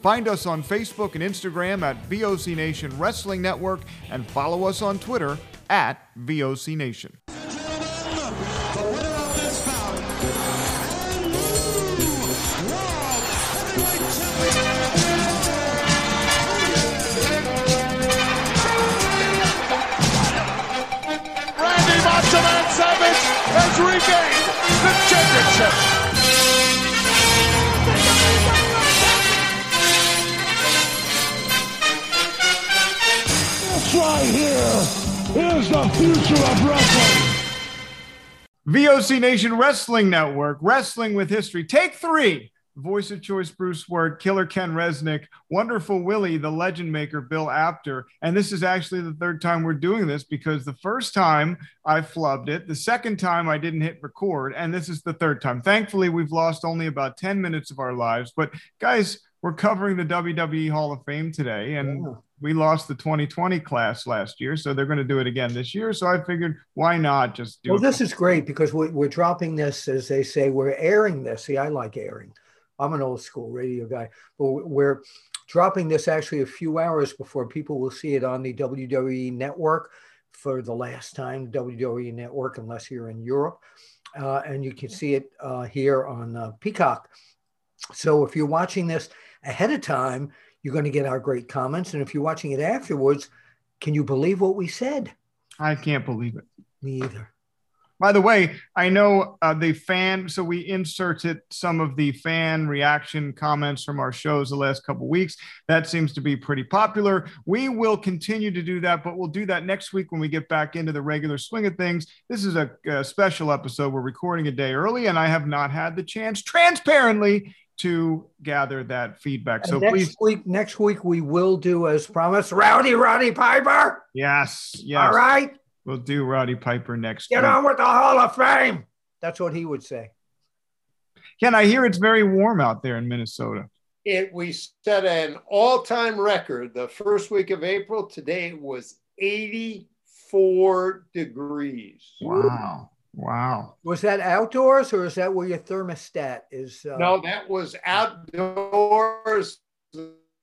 Find us on Facebook and Instagram at VOC Nation Wrestling Network and follow us on Twitter at VOC Nation. Randy Macho Man Savage has regained the championship. Right here is the future of wrestling. VOC Nation Wrestling Network, Wrestling with History. Take three. Voice of choice, Bruce Ward, Killer Ken Resnick, Wonderful Willie, the legend maker, Bill Apter. And this is actually the third time we're doing this because the first time I flubbed it, the second time I didn't hit record, and this is the third time. Thankfully, we've lost only about 10 minutes of our lives. But guys, we're covering the WWE Hall of Fame today. And yeah we lost the 2020 class last year, so they're going to do it again this year. So I figured, why not just do? Well, this is great because we're, we're dropping this, as they say, we're airing this. See, I like airing. I'm an old school radio guy, but we're dropping this actually a few hours before people will see it on the WWE network for the last time. WWE network, unless you're in Europe, uh, and you can see it uh, here on uh, Peacock. So if you're watching this ahead of time you're going to get our great comments. And if you're watching it afterwards, can you believe what we said? I can't believe it. Me either. By the way, I know uh, the fan, so we inserted some of the fan reaction comments from our shows the last couple weeks. That seems to be pretty popular. We will continue to do that, but we'll do that next week when we get back into the regular swing of things. This is a, a special episode. We're recording a day early, and I have not had the chance transparently to gather that feedback. So next please, week, next week we will do as promised, Rowdy Roddy Piper. Yes, yes. All right, we'll do Roddy Piper next. Get week. on with the Hall of Fame. That's what he would say. Ken, I hear it's very warm out there in Minnesota. It we set an all-time record the first week of April. Today it was 84 degrees. Wow. Wow. Was that outdoors or is that where your thermostat is? Uh... No, that was outdoors.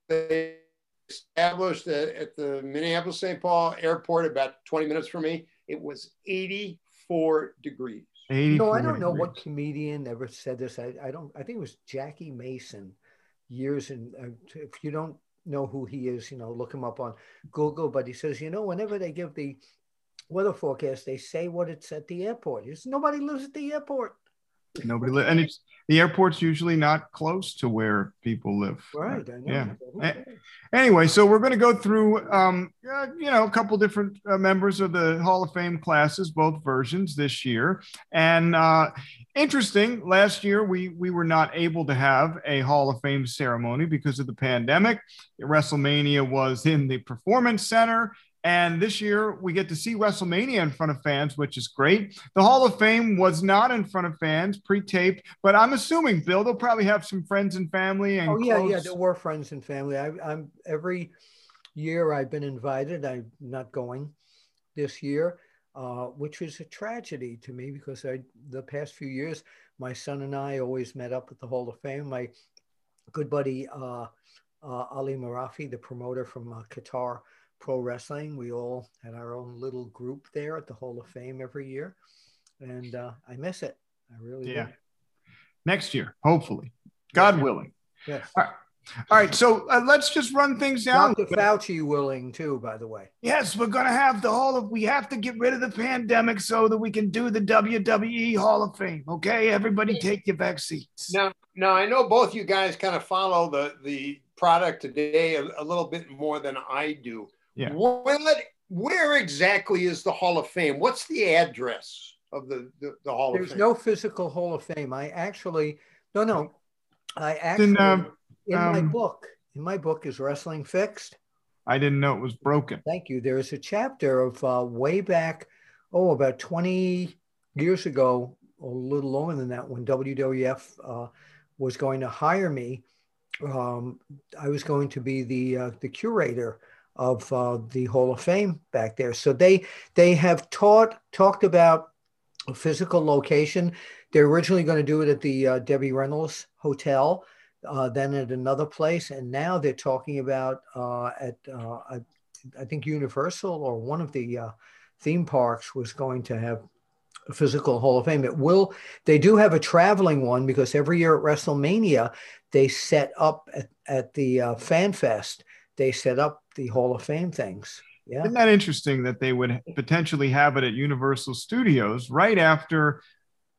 They established at the Minneapolis St. Paul airport about 20 minutes from me. It was 84 degrees. 84 no, I don't know degrees. what comedian ever said this. I, I don't, I think it was Jackie Mason years. And uh, if you don't know who he is, you know, look him up on Google. But he says, you know, whenever they give the weather forecast, they say what it's at the airport. It's, nobody lives at the airport. Nobody lives, and it's the airport's usually not close to where people live. Right. Yeah. Anyway, so we're going to go through, um, uh, you know, a couple different uh, members of the Hall of Fame classes, both versions this year. And uh, interesting, last year we we were not able to have a Hall of Fame ceremony because of the pandemic. WrestleMania was in the Performance Center and this year we get to see WrestleMania in front of fans, which is great. The Hall of Fame was not in front of fans, pre-taped, but I'm assuming Bill, they'll probably have some friends and family. And oh yeah, close. yeah, there were friends and family. I, am every year I've been invited. I'm not going this year, uh, which is a tragedy to me because I, the past few years, my son and I always met up at the Hall of Fame. My good buddy uh, uh, Ali Marafi, the promoter from uh, Qatar Pro Wrestling, we all had our own little group there at the Hall of Fame every year, and uh, I miss it. I really yeah. do. Next year, hopefully, God Yes. willing. Yes. All right. All right, so uh, let's just run things down. Dr. Fauci willing too, by the way. Yes, we're gonna have the Hall of. We have to get rid of the pandemic so that we can do the WWE Hall of Fame. Okay, everybody, take your vaccines. Now, now I know both you guys kind of follow the the product today a, a little bit more than I do. Yeah. Where, where exactly is the Hall of Fame? What's the address of the the, the Hall There's of Fame? There's no physical Hall of Fame. I actually, no, no. I actually, Then, um, in my um, book, in my book is Wrestling Fixed. I didn't know it was broken. Thank you. There is a chapter of uh, way back, oh, about 20 years ago, a little longer than that, when WWF uh, was going to hire me. Um, I was going to be the uh, the curator of uh, the Hall of Fame back there. So they they have taught talked about a physical location. They're originally going to do it at the uh, Debbie Reynolds Hotel, uh, then at another place, and now they're talking about uh, at uh, I, I think Universal or one of the uh, theme parks was going to have a physical Hall of Fame. It will. They do have a traveling one because every year at WrestleMania they set up at, at the Fan Fest. They set up the Hall of Fame things. Yeah. Isn't that interesting that they would potentially have it at Universal Studios right after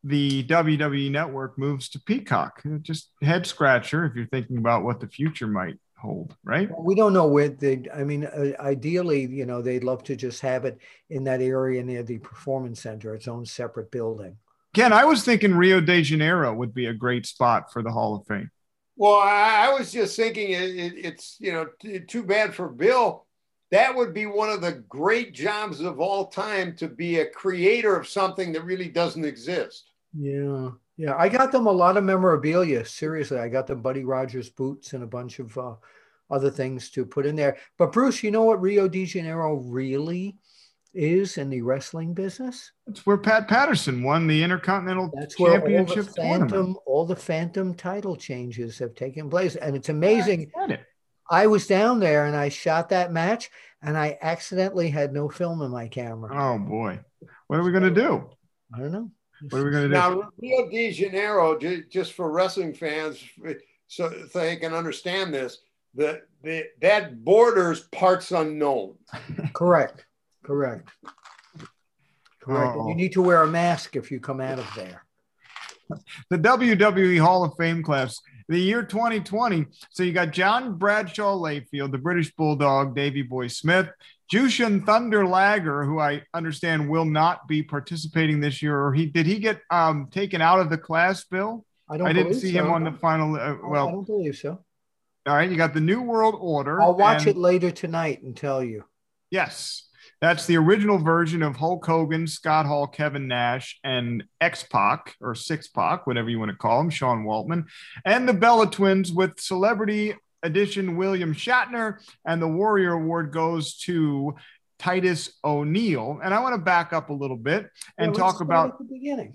the WWE network moves to Peacock? Just head scratcher if you're thinking about what the future might hold, right? We don't know where they, I mean, uh, ideally, you know, they'd love to just have it in that area near the Performance Center, its own separate building. Ken, I was thinking Rio de Janeiro would be a great spot for the Hall of Fame. Well, I, was just thinking it, it, it's you know t- too bad for Bill. That would be one of the great jobs of all time to be a creator of something that really doesn't exist. Yeah. Yeah. I got them a lot of memorabilia. Seriously, I got them Buddy Rogers boots and a bunch of uh, other things to put in there. But Bruce, you know what Rio de Janeiro really is in the wrestling business? It's where Pat Patterson won the Intercontinental That's where all the Championship tournament. phantom, all the phantom title changes have taken place, and it's amazing. I it. I was down there and I shot that match, and I accidentally had no film in my camera. Oh boy, what are we gonna do? I don't know. What are we gonna do? Now, Rio de Janeiro, ju- just for wrestling fans, so they can understand this, the, the that borders parts unknown. Correct. Correct. Correct. And Oh. you need to wear a mask if you come out of there. the WWE Hall of Fame class, the year 2020. So you got John Bradshaw Layfield, the British Bulldog, Davy Boy Smith, Jushin Thunder Liger, who I understand will not be participating this year, or he did he get um, taken out of the class, Bill? I don't. I didn't see so. him on the final. Uh, I- I don't believe so. all right, you got the New World Order. I'll watch and- it later tonight and tell you. Yes. That's the original version of Hulk Hogan, Scott Hall, Kevin Nash, and X Pac or Six Pac, whatever you want to call him, Sean Waltman, and the Bella Twins with Celebrity Edition William Shatner. And the Warrior Award goes to Titus O'Neil. And I want to back up a little bit and Yeah, talk about the beginning.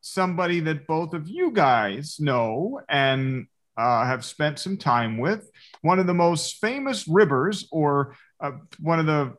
somebody that both of you guys know and uh, have spent some time with. One of the most famous ribbers, or uh, one of the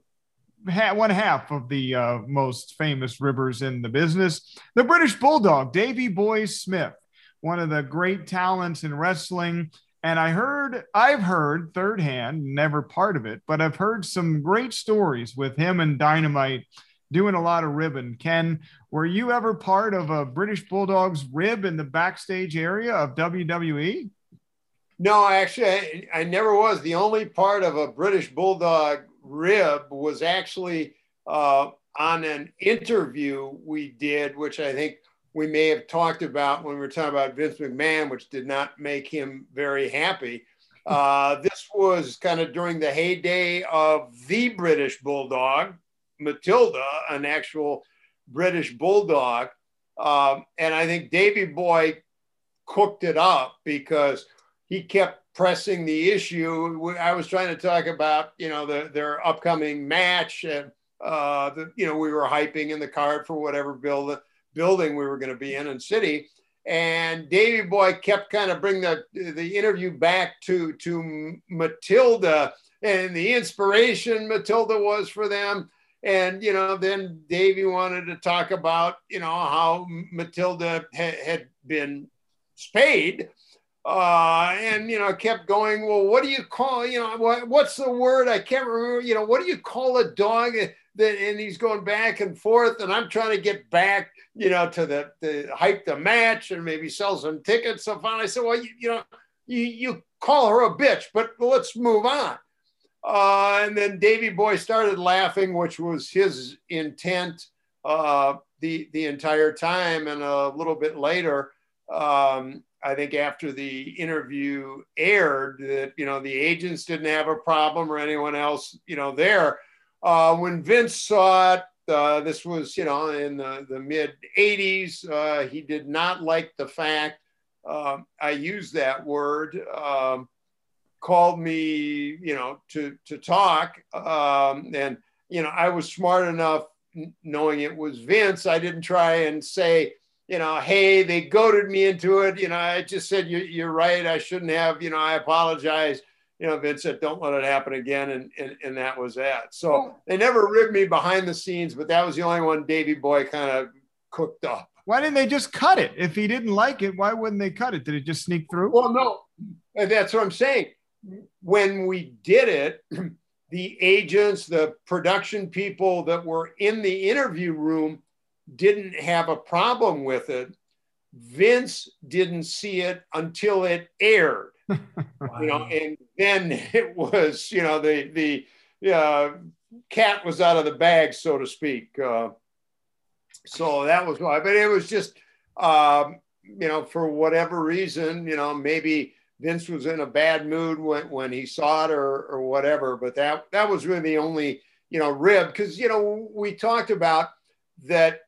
one half of the uh, most famous ribbers in the business, the British Bulldog, Davy Boy Smith, one of the great talents in wrestling. And I heard, I've heard third hand, never part of it, but I've heard some great stories with him and Dynamite doing a lot of ribbon. Ken, were you ever part of a British Bulldogs rib in the backstage area of WWE? No, actually, I, I never was. The only part of a British Bulldog rib was actually uh, on an interview we did, which I think we may have talked about when we were talking about Vince McMahon, which did not make him very happy. Uh, this was kind of during the heyday of the British Bulldog, Matilda, an actual British Bulldog. Um, and I think Davy Boy cooked it up because he kept pressing the issue. I was trying to talk about, you know, the, their upcoming match. And, uh, the, you know, we were hyping in the card for whatever build, building we were going to be in and city. And Davy Boy kept kind of bring the, the interview back to, to Matilda and the inspiration Matilda was for them. And, you know, then Davy wanted to talk about, you know, how Matilda ha- had been spayed uh, and you know kept going well what do you call you know what, what's the word? I can't remember you know what do you call a dog that and he's going back and forth and i'm trying to get back you know to the, the hype the match and maybe sell some tickets. So finally i said well you, you know you, you call her a bitch but let's move on. Uh, and then davy boy started laughing which was his intent uh, the the entire time. And a little bit later um, I think after the interview aired that you know the agents didn't have a problem or anyone else you know there. Uh, when Vince saw it, uh, this was you know in the, the mid 80s. Uh, he did not like the fact um, I used that word. Um, called me you know to to talk um, and you know I was smart enough knowing it was Vince. I didn't try and say you know, hey, they goaded me into it. You know, I just said, you, you're right. I shouldn't have, you know, I apologize. You know, Vince said, don't let it happen again. And, and, and that was that. So they never ribbed me behind the scenes, but that was the only one Davy Boy kind of cooked up. Why didn't they just cut it? If he didn't like it, why wouldn't they cut it? Did it just sneak through? Well, no, that's what I'm saying. When we did it, the agents, the production people that were in the interview room didn't have a problem with it. Vince didn't see it until it aired, wow. you know, and then it was, you know, the the uh, cat was out of the bag, so to speak. Uh, so that was why, but it was just, um, you know, for whatever reason, you know, maybe Vince was in a bad mood when, when he saw it or, or whatever, but that, that was really the only, you know, rib. Cause, you know, we talked about that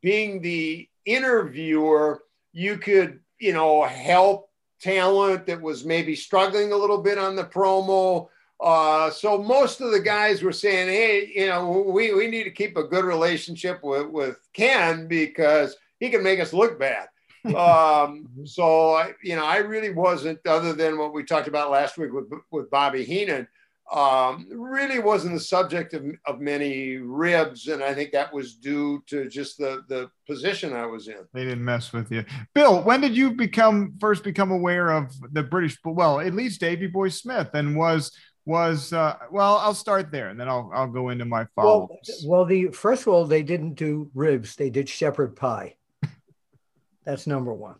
being the interviewer, you could, you know, help talent that was maybe struggling a little bit on the promo. Uh, so most of the guys were saying, hey, you know, we, we need to keep a good relationship with, with Ken because he can make us look bad. um, so, I, you know, I really wasn't, other than what we talked about last week with, with Bobby Heenan, um, really wasn't the subject of, of many ribs, and I think that was due to just the the position I was in. They didn't mess with you, Bill. When did you become first become aware of the British? Well, at least Davy Boy Smith, and was was uh, well. I'll start there, and then I'll I'll go into my follow. Well, well, the first of all, they didn't do ribs; they did shepherd pie. That's number one.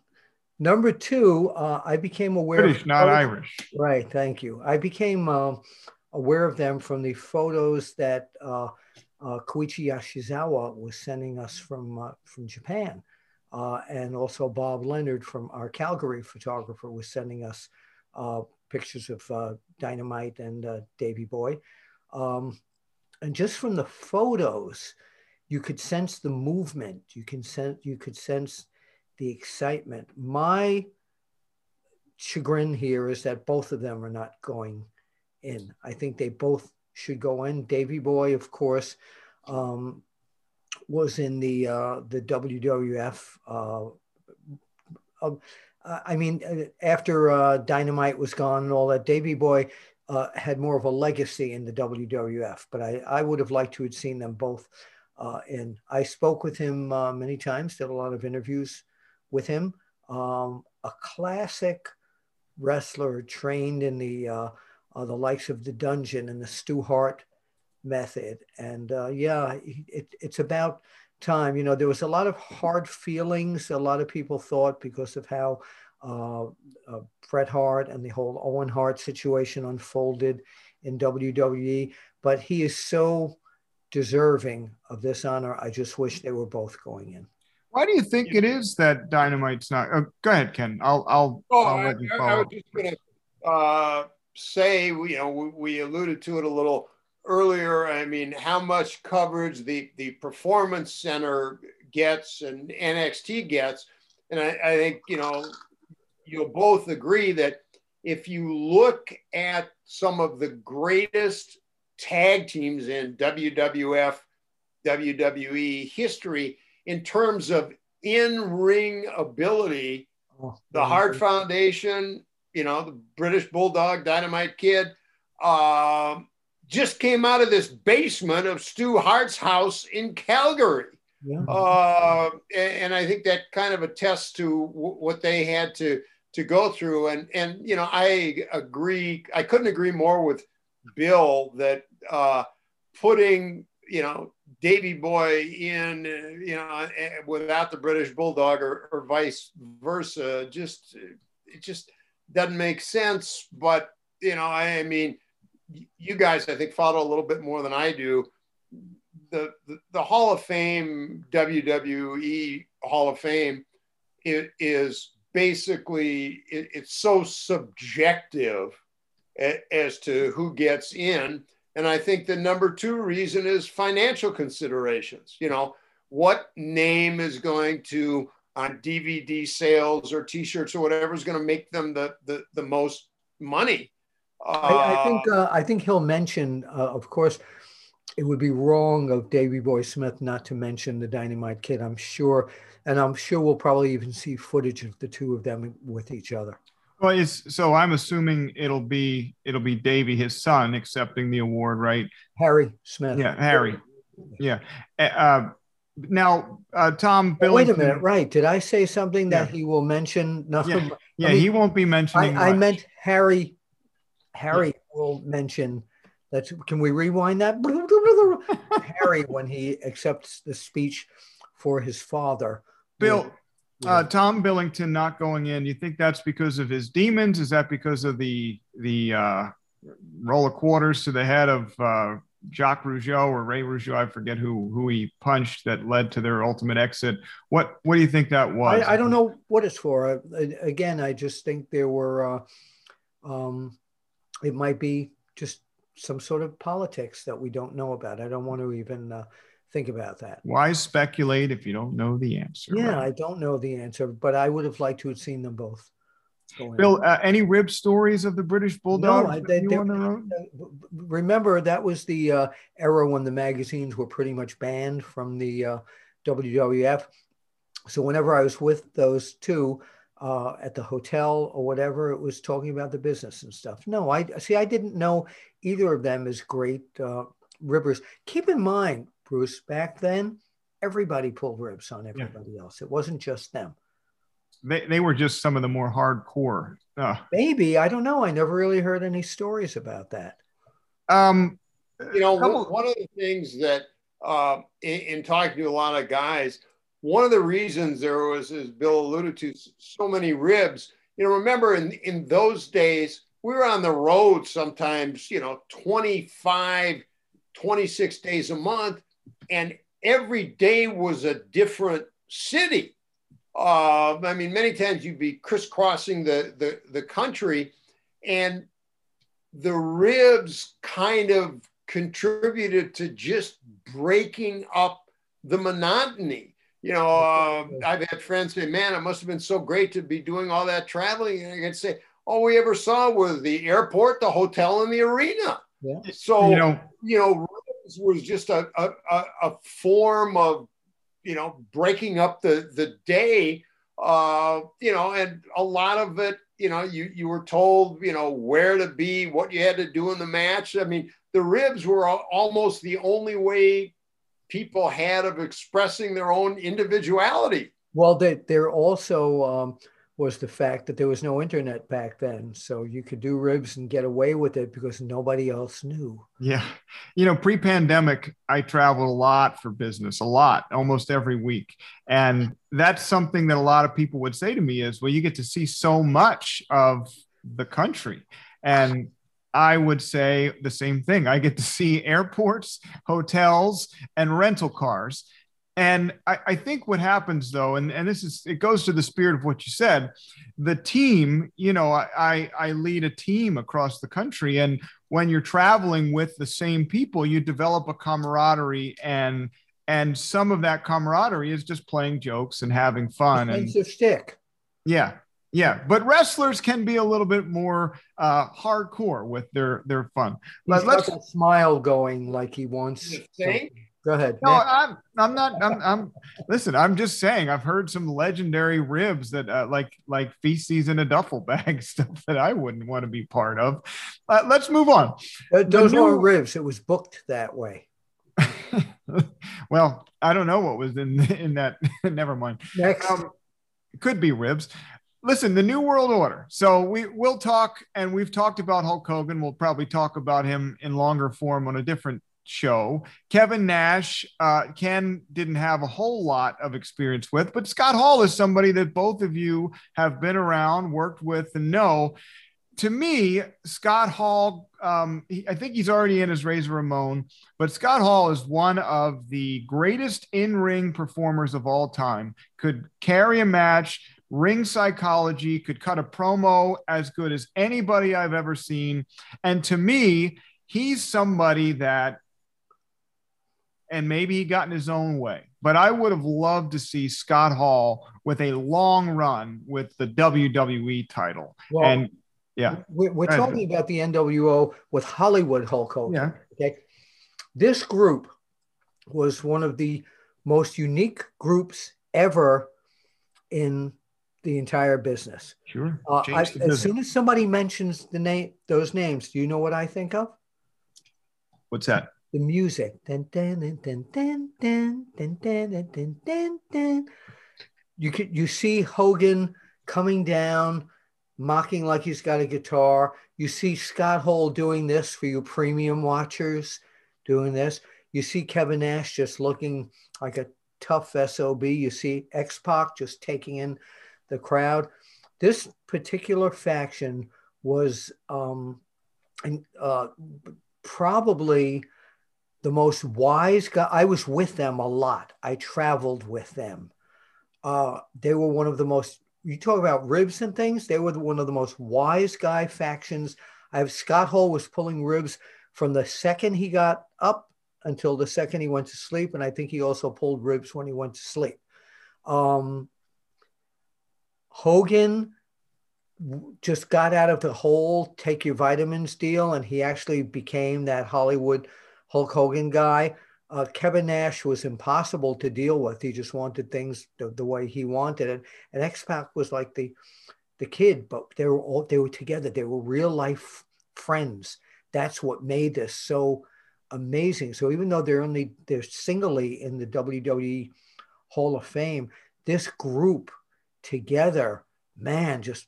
Number two, uh, I became aware. British, of, not Irish. Right. Thank you. I became. Uh, aware of them from the photos that uh, uh, Koichi Yashizawa was sending us from, uh, from Japan. Uh, and also Bob Leonard from our Calgary photographer was sending us uh, pictures of uh, Dynamite and Davy Boy. Um, and just from the photos, you could sense the movement. You can sense, you could sense the excitement. My chagrin here is that both of them are not going in. I think they both should go in. Davy Boy, of course, um, was in the uh, the WWF. Uh, uh, I mean, uh, after uh, Dynamite was gone and all that, Davy Boy uh, had more of a legacy in the WWF. But I, I would have liked to have seen them both in. I spoke with him many times, did a lot of interviews with him. Um, a classic wrestler trained in the uh, the likes of the dungeon and the Stu Hart method. And uh, yeah, it, it's about time. You know, there was a lot of hard feelings. A lot of people thought because of how uh, uh, Bret Hart and the whole Owen Hart situation unfolded in WWE. But he is so deserving of this honor. I just wish they were both going in. Why do you think it is that Dynamite's not? Oh, go ahead, Ken. I'll I'll. Oh, I'll I, I, I was just gonna uh, say, you know, we alluded to it a little earlier. I mean, how much coverage the the performance center gets and NXT gets, and I, I think you know you'll both agree that if you look at some of the greatest tag teams in WWF, WWE history in terms of in ring ability, oh, the Hart Foundation, you know, the British Bulldog, Dynamite Kid, uh, just came out of this basement of Stu Hart's house in Calgary. Yeah. Uh, and, I think that kind of attests to w- what they had to to go through. And and you know, I agree. I couldn't agree more with Bill that uh, putting you know Davy Boy in you know without the British Bulldog or, or vice versa just it just doesn't make sense. But you know, I, I mean, you guys I think follow a little bit more than I do. The, the, the Hall of Fame, WWE Hall of Fame, it is basically it, it's so subjective as to who gets in. And I think the number two reason is financial considerations. You know, what name is going to on DVD sales or T-shirts or whatever is going to make them the the, the most money. Uh, I, I, think uh, I think he'll mention, uh, of course, it would be wrong of Davy Boy Smith not to mention the Dynamite Kid. I'm sure, and I'm sure we'll probably even see footage of the two of them with each other. Well, it's, so I'm assuming it'll be it'll be Davy, his son, accepting the award, right? Harry Smith. Yeah, Harry. Yeah. Uh, now, uh, Tom. Oh, wait a minute, right? Did I say something that yeah. he will mention? Nothing. Yeah, yeah I mean, he won't be mentioning. I, I meant Harry. Harry yeah. will mention that's can we rewind that? Harry, when he accepts the speech for his father. Bill, uh, Tom Billington not going in. You think that's because of his demons? Is that because of the the uh, roll of quarters to the head of uh, Jacques Rougeau or Ray Rougeau? I forget who who he punched that led to their ultimate exit. What what do you think that was? I, I don't know what it's for. again, I just think there were. Uh, um, it might be just some sort of politics that we don't know about. I don't want to even uh, think about that. Why speculate if you don't know the answer? Yeah, right? I don't know the answer, but I would have liked to have seen them both. Bill, uh, any rib stories of the British Bulldog? No, they, they, remember that was the uh, era when the magazines were pretty much banned from the uh, WWF. So whenever I was with those two, uh, at the hotel or whatever, it was talking about the business and stuff. No, I see. I didn't know either of them as great uh, ribbers. Keep in mind, Bruce, back then, everybody pulled ribs on everybody yeah. else. It wasn't just them. They, they were just some of the more hardcore. Uh, Maybe I don't know. I never really heard any stories about that. Um, you know, one, one of the things that uh, in, in talking to a lot of guys one of the reasons there was, as Bill alluded to, so many ribs. You know, remember in, in those days, we were on the road sometimes, you know, 25, 26 days a month, and every day was a different city. Uh, I mean, many times you'd be crisscrossing the, the, the country, and the ribs kind of contributed to just breaking up the monotony you know, uh, I've had friends say, man, it must have been so great to be doing all that traveling. And I can say, all we ever saw was the airport, the hotel, and the arena. Yeah. So, you know, you know, was just a, a, a form of, you know, breaking up the, the day, uh, you know, and a lot of it, you know, you, you were told, you know, where to be, what you had to do in the match. I mean, the ribs were almost the only way people had of expressing their own individuality. Well, they, they're also um, was the fact that there was no internet back then. So you could do ribs and get away with it because nobody else knew. Yeah. You know, pre pandemic, I traveled a lot for business, a lot, almost every week. And that's something that a lot of people would say to me is, well, you get to see so much of the country. And I would say the same thing. I get to see airports, hotels, and rental cars. And I, I, think what happens though, and, and this is it goes to the spirit of what you said, the team, you know, I, I lead a team across the country. And when you're traveling with the same people, you develop a camaraderie and and some of that camaraderie is just playing jokes and having fun. and stick. Yeah. Yeah, but wrestlers can be a little bit more uh, hardcore with their their fun. But let's got smile going like he wants. Go ahead. No, I'm I'm not. I'm, I'm listen. I'm just saying. I've heard some legendary ribs that uh, like like feces in a duffel bag stuff that I wouldn't want to be part of. Uh, let's move on. Uh, those new... weren't ribs. It was booked that way. well, I don't know what was in in that. Never mind. Next. Um, could be ribs listen, the New World Order. So we will talk, and we've talked about Hulk Hogan. We'll probably talk about him in longer form on a different show. Kevin Nash, uh, Ken didn't have a whole lot of experience with, but Scott Hall is somebody that both of you have been around, worked with, and know. To me, Scott Hall, um, he, I think he's already in his Razor Ramon, but Scott Hall is one of the greatest in ring performers of all time. Could carry a match, ring psychology, could cut a promo as good as anybody I've ever seen. And to me, he's somebody that, and maybe he got in his own way, but I would have loved to see Scott Hall with a long run with the WWE title. Well, and yeah, we're, talking about the NWO with Hollywood Hulk Hogan. Yeah. Okay. This group was one of the most unique groups ever in the entire business. Sure. Uh, I, as soon as somebody mentions the name, those names, do you know what I think of? What's that? The music. You could you see Hogan coming down, mocking like he's got a guitar. You see Scott Hall doing this for you premium watchers, doing this. You see Kevin Nash just looking like a tough SOB. You see X Pac just taking in the crowd. This particular faction was um, uh, probably the most wise guy. I was with them a lot. I traveled with them. Uh, they were one of the most, you talk about ribs and things, they were one of the most wise guy factions. I have Scott Hall was pulling ribs from the second he got up until the second he went to sleep. And I think he also pulled ribs when he went to sleep. Um, Hogan just got out of the whole take your vitamins deal and he actually became that Hollywood Hulk Hogan guy. Uh, Kevin Nash was impossible to deal with. He just wanted things the, the way he wanted it. And X Pac was like the the kid, but they were all they were together. They were real life friends. That's what made this so amazing. So even though they're only they're singly in the WWE Hall of Fame, this group together, man, just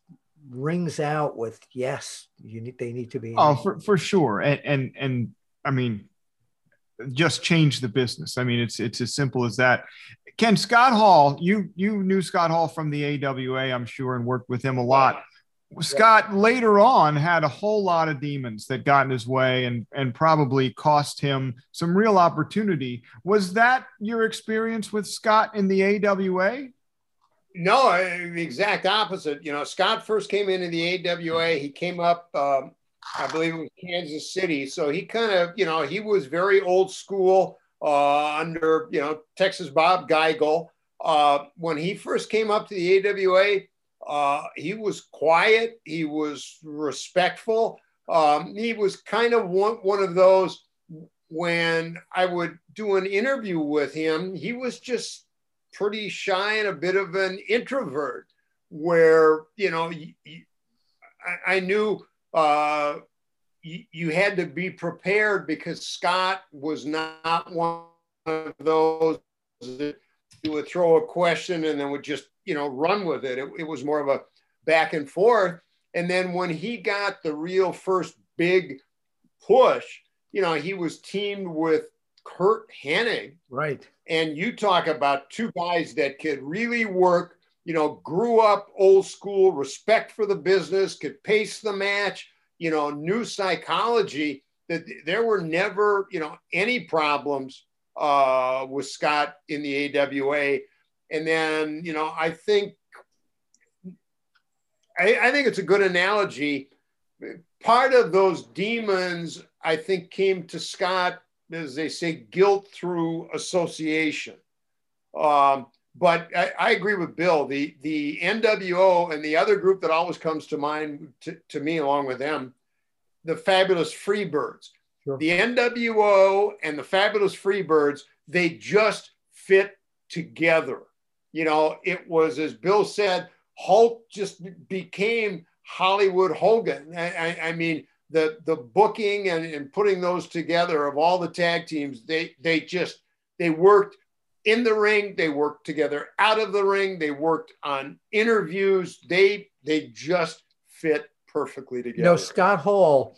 rings out with yes, you need they need to be. Oh, for, for sure, and and and I mean, just change the business. I mean, it's it's as simple as that. Ken Scott Hall, you you knew Scott Hall from the AWA, I'm sure, and worked with him a lot. Scott later on had a whole lot of demons that got in his way and and probably cost him some real opportunity. Was that your experience with Scott in the AWA? No, the exact opposite. You know, Scott first came into the AWA. He came up, um, I believe it was Kansas City. So he kind of, you know, he was very old school uh, under, you know, Texas Bob Geigel. Uh, when he first came up to the AWA, uh, he was quiet. He was respectful. Um, he was kind of one, one of those when I would do an interview with him, he was just pretty shy and a bit of an introvert where you know I, I, knew uh, you, you had to be prepared because Scott was not one of those that would throw a question and then would just you know run with it. it. It was more of a back and forth. And then when he got the real first big push, you know, he was teamed with Curt Hennig. Right. And you talk about two guys that could really work, you know, grew up old school, respect for the business, could pace the match, you know, new psychology. That there were never, you know, any problems uh, with Scott in the AWA. And then, you know, I think I, I think it's a good analogy. Part of those demons, I think, came to Scott as they say, guilt through association. Um, but I, I, agree with Bill. The the NWO and the other group that always comes to mind to, to me, along with them, the Fabulous Freebirds. Sure. The NWO and the Fabulous Freebirds, they just fit together. You know, it was as Bill said, Hulk just became Hollywood Hogan. I, I, I mean, the the booking and, and putting those together of all the tag teams, they they just they worked in the ring, they worked together out of the ring, they worked on interviews. They they just fit perfectly together. You know, Scott Hall,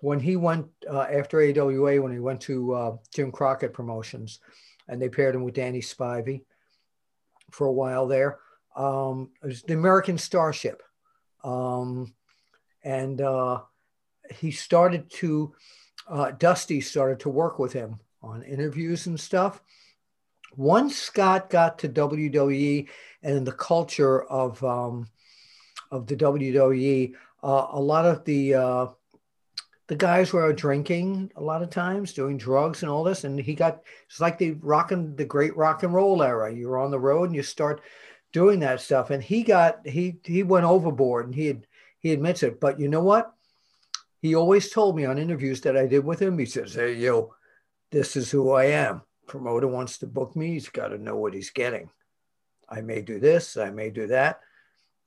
when he went uh, after AWA, when he went to uh, Jim Crockett Promotions, and they paired him with Danny Spivey for a while there. Um, it was the American Starship, um, and uh, he started to uh, Dusty started to work with him on interviews and stuff. Once Scott got to WWE and the culture of um, of the WWE, uh, a lot of the uh, the guys were drinking a lot of times, doing drugs and all this, and he got it's like the rocking the great rock and roll era. You're on the road and you start doing that stuff, and he got he he went overboard, and he had, he admits it. But you know what? He always told me on interviews that I did with him. He says, "Hey, yo, this is who I am. Promoter wants to book me. He's got to know what he's getting. I may do this. I may do that."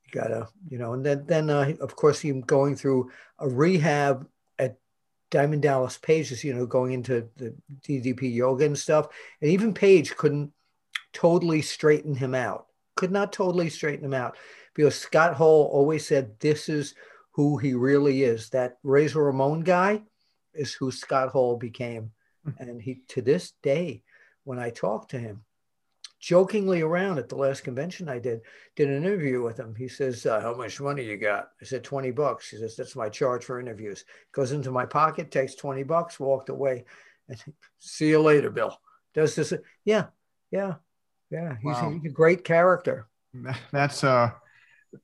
You gotta, you know, and then, then uh, of course, him going through a rehab at Diamond Dallas Page's, you know, going into the DDP yoga and stuff. And even Page couldn't totally straighten him out, could not totally straighten him out because Scott Hall always said, This is who he really is. That Razor Ramon guy is who Scott Hall became. And he, to this day, when I talk to him, jokingly around at the last convention I did, did an interview with him. He says, uh, How much money you got? I said, 20 bucks. He says, That's my charge for interviews. Goes into my pocket, takes 20 bucks, walked away. And see you later, Bill. Does this? Yeah, yeah, yeah. He's, wow. he's a great character. That's, uh,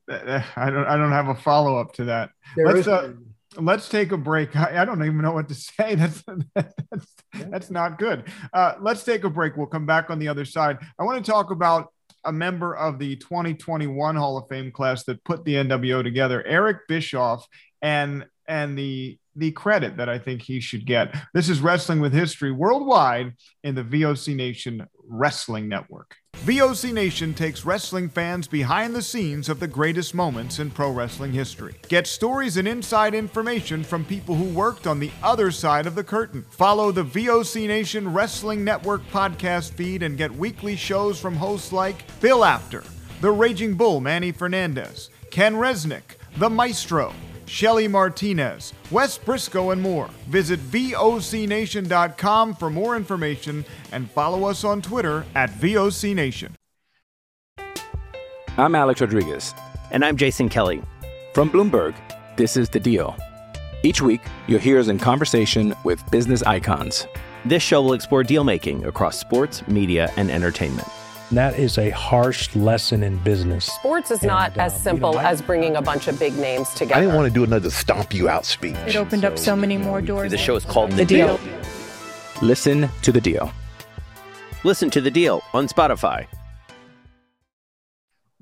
I don't, I don't have a follow up to that. There Let's, uh, let's take a break. I, I, don't even know what to say. That's that's, that's not good. Uh, let's take a break. We'll come back on the other side. I want to talk about a member of the 2021 Hall of Fame class that put the NWO together, Eric Bischoff, and and the the credit that I think he should get. This is Wrestling with History worldwide in the VOC Nation Wrestling Network. VOC Nation takes wrestling fans behind the scenes of the greatest moments in pro wrestling history. Get stories and inside information from people who worked on the other side of the curtain. Follow the VOC Nation Wrestling Network podcast feed and get weekly shows from hosts like Bill Apter, The Raging Bull Manny Fernandez, Ken Resnick, The Maestro, Shelly Martinez, Wes Briscoe, and more. Visit VOCNation.com for more information and follow us on Twitter at VOCNation. I'm Alex Rodriguez. And I'm Jason Kelly. From Bloomberg, this is The Deal. Each week, you'll hear us in conversation with business icons. This show will explore deal making across sports, media, and entertainment that is a harsh lesson in business. Sports is and, not as um, simple you know, as bringing a bunch of big names together. I didn't want to do another stomp you out speech. It opened so, up so many more doors. The show is called The, the deal. deal. Listen to the deal. Listen to the deal on Spotify.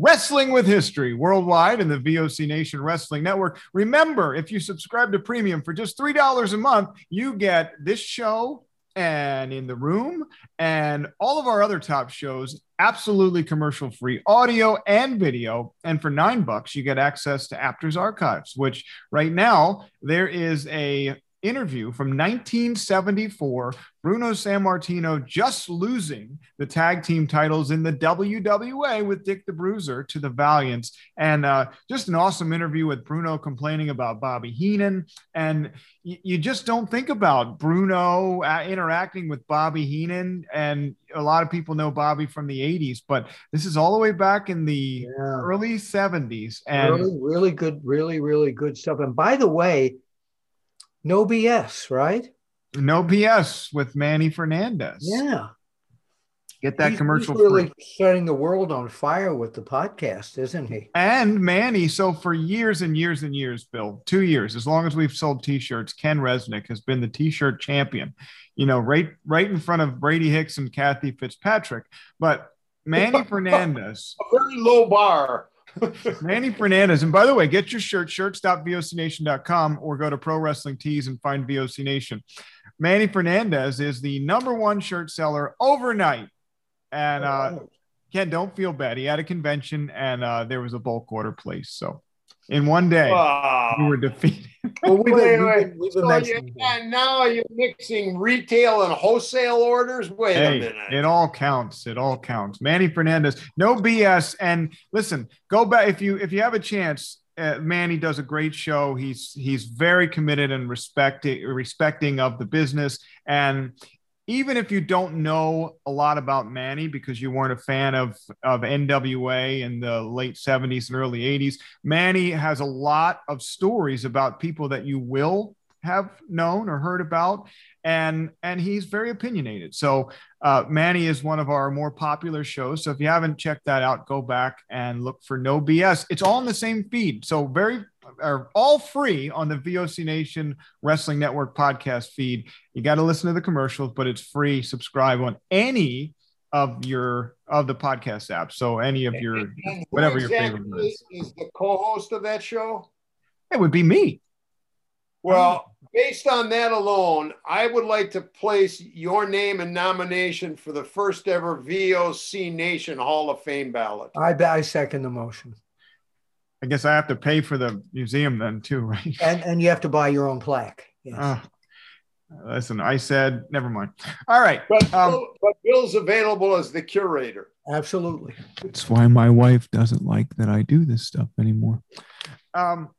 Wrestling with History worldwide in the VOC Nation Wrestling Network. Remember, if you subscribe to Premium for just $3 a month, you get this show and in the room and all of our other top shows absolutely commercial free audio and video. And for nine bucks you get access to apter's archives which right now there is a interview from 1974 Bruno Sammartino just losing the tag team titles in the WWA with Dick the Bruiser to the Valiants. And uh, just an awesome interview with Bruno complaining about Bobby Heenan. And y- you just don't think about Bruno uh, interacting with Bobby Heenan. And a lot of people know Bobby from the 80s, but this is all the way back in the yeah. early 70s. And really, really good, really, really good stuff. And by the way, no BS, right? No BS with Manny Fernandez. Yeah. Get that he's, commercial. He's really free. setting the world on fire with the podcast, isn't he? And Manny. So for years and years and years, Bill, two years, as long as we've sold T-shirts, Ken Resnick has been the T-shirt champion. You know, right, right in front of Brady Hicks and Kathy Fitzpatrick. But Manny Fernandez. A very low bar. Manny Fernandez. And by the way, get your shirt, shirts.vocnation.com, or go to Pro Wrestling Tees and find VOC Nation. Manny Fernandez is the number one shirt seller overnight. And uh, Ken, don't feel bad. He had a convention and uh, there was a bulk order place. So in one day, Wow. we were defeated. Well, we've Wait, we've wait. been, we've been So you- that. and now you're mixing retail and wholesale orders. Wait a minute. it all counts. It all counts. Manny Fernandez, no BS. And listen, go back if you if you have a chance. Uh, Manny does a great show. He's he's very committed and respecting respecting of the business. And even if you don't know a lot about Manny because you weren't a fan of of NWA in the late 70s and early 80s, Manny has a lot of stories about people that you will have known or heard about and and he's very opinionated. So uh, manny is one of our more popular shows. So if you haven't checked that out go back and look for no bs it's all in the same feed. So very are all free on the voc nation wrestling network podcast feed you got to listen to the commercials but it's free subscribe on any of your of the podcast apps so any of your And who whatever your favorite is is the co-host of that show. it would be me Well, based on that alone, I would like to place your name and nomination for the first ever VOC Nation Hall of Fame ballot. I, I second the motion. I guess i have to pay for the museum then too right And, and you have to buy your own plaque. Yes. Ah, listen, I said, never mind. All right. But, Um, Bill, but Bill's available as the curator. Absolutely. That's why my wife doesn't like that I do this stuff anymore. Um,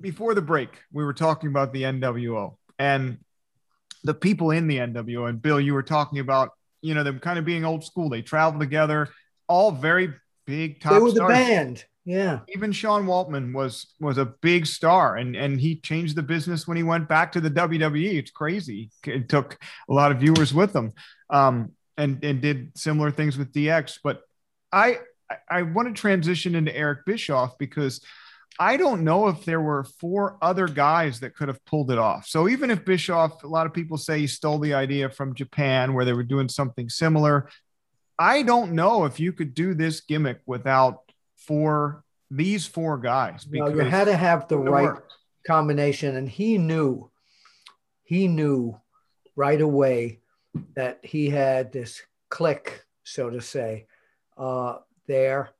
before the break, we were talking about the NWO and the people in the NWO. And Bill, you were talking about, you know, them kind of being old school. They travel together, all very big top they were the stars. band. Yeah. Even Sean Waltman was was a big star, and and he changed the business when he went back to the WWE. It's crazy. It took a lot of viewers with him, um, and and did similar things with DX. But I I- I want to transition into Eric Bischoff because I don't know if there were four other guys that could have pulled it off. So even if Bischoff, a lot of people say he stole the idea from Japan where they were doing something similar. I don't know if you could do this gimmick without four these four guys. No, you had to have the right worked. combination. And he knew, he knew right away that he had this click, so to say, uh, there.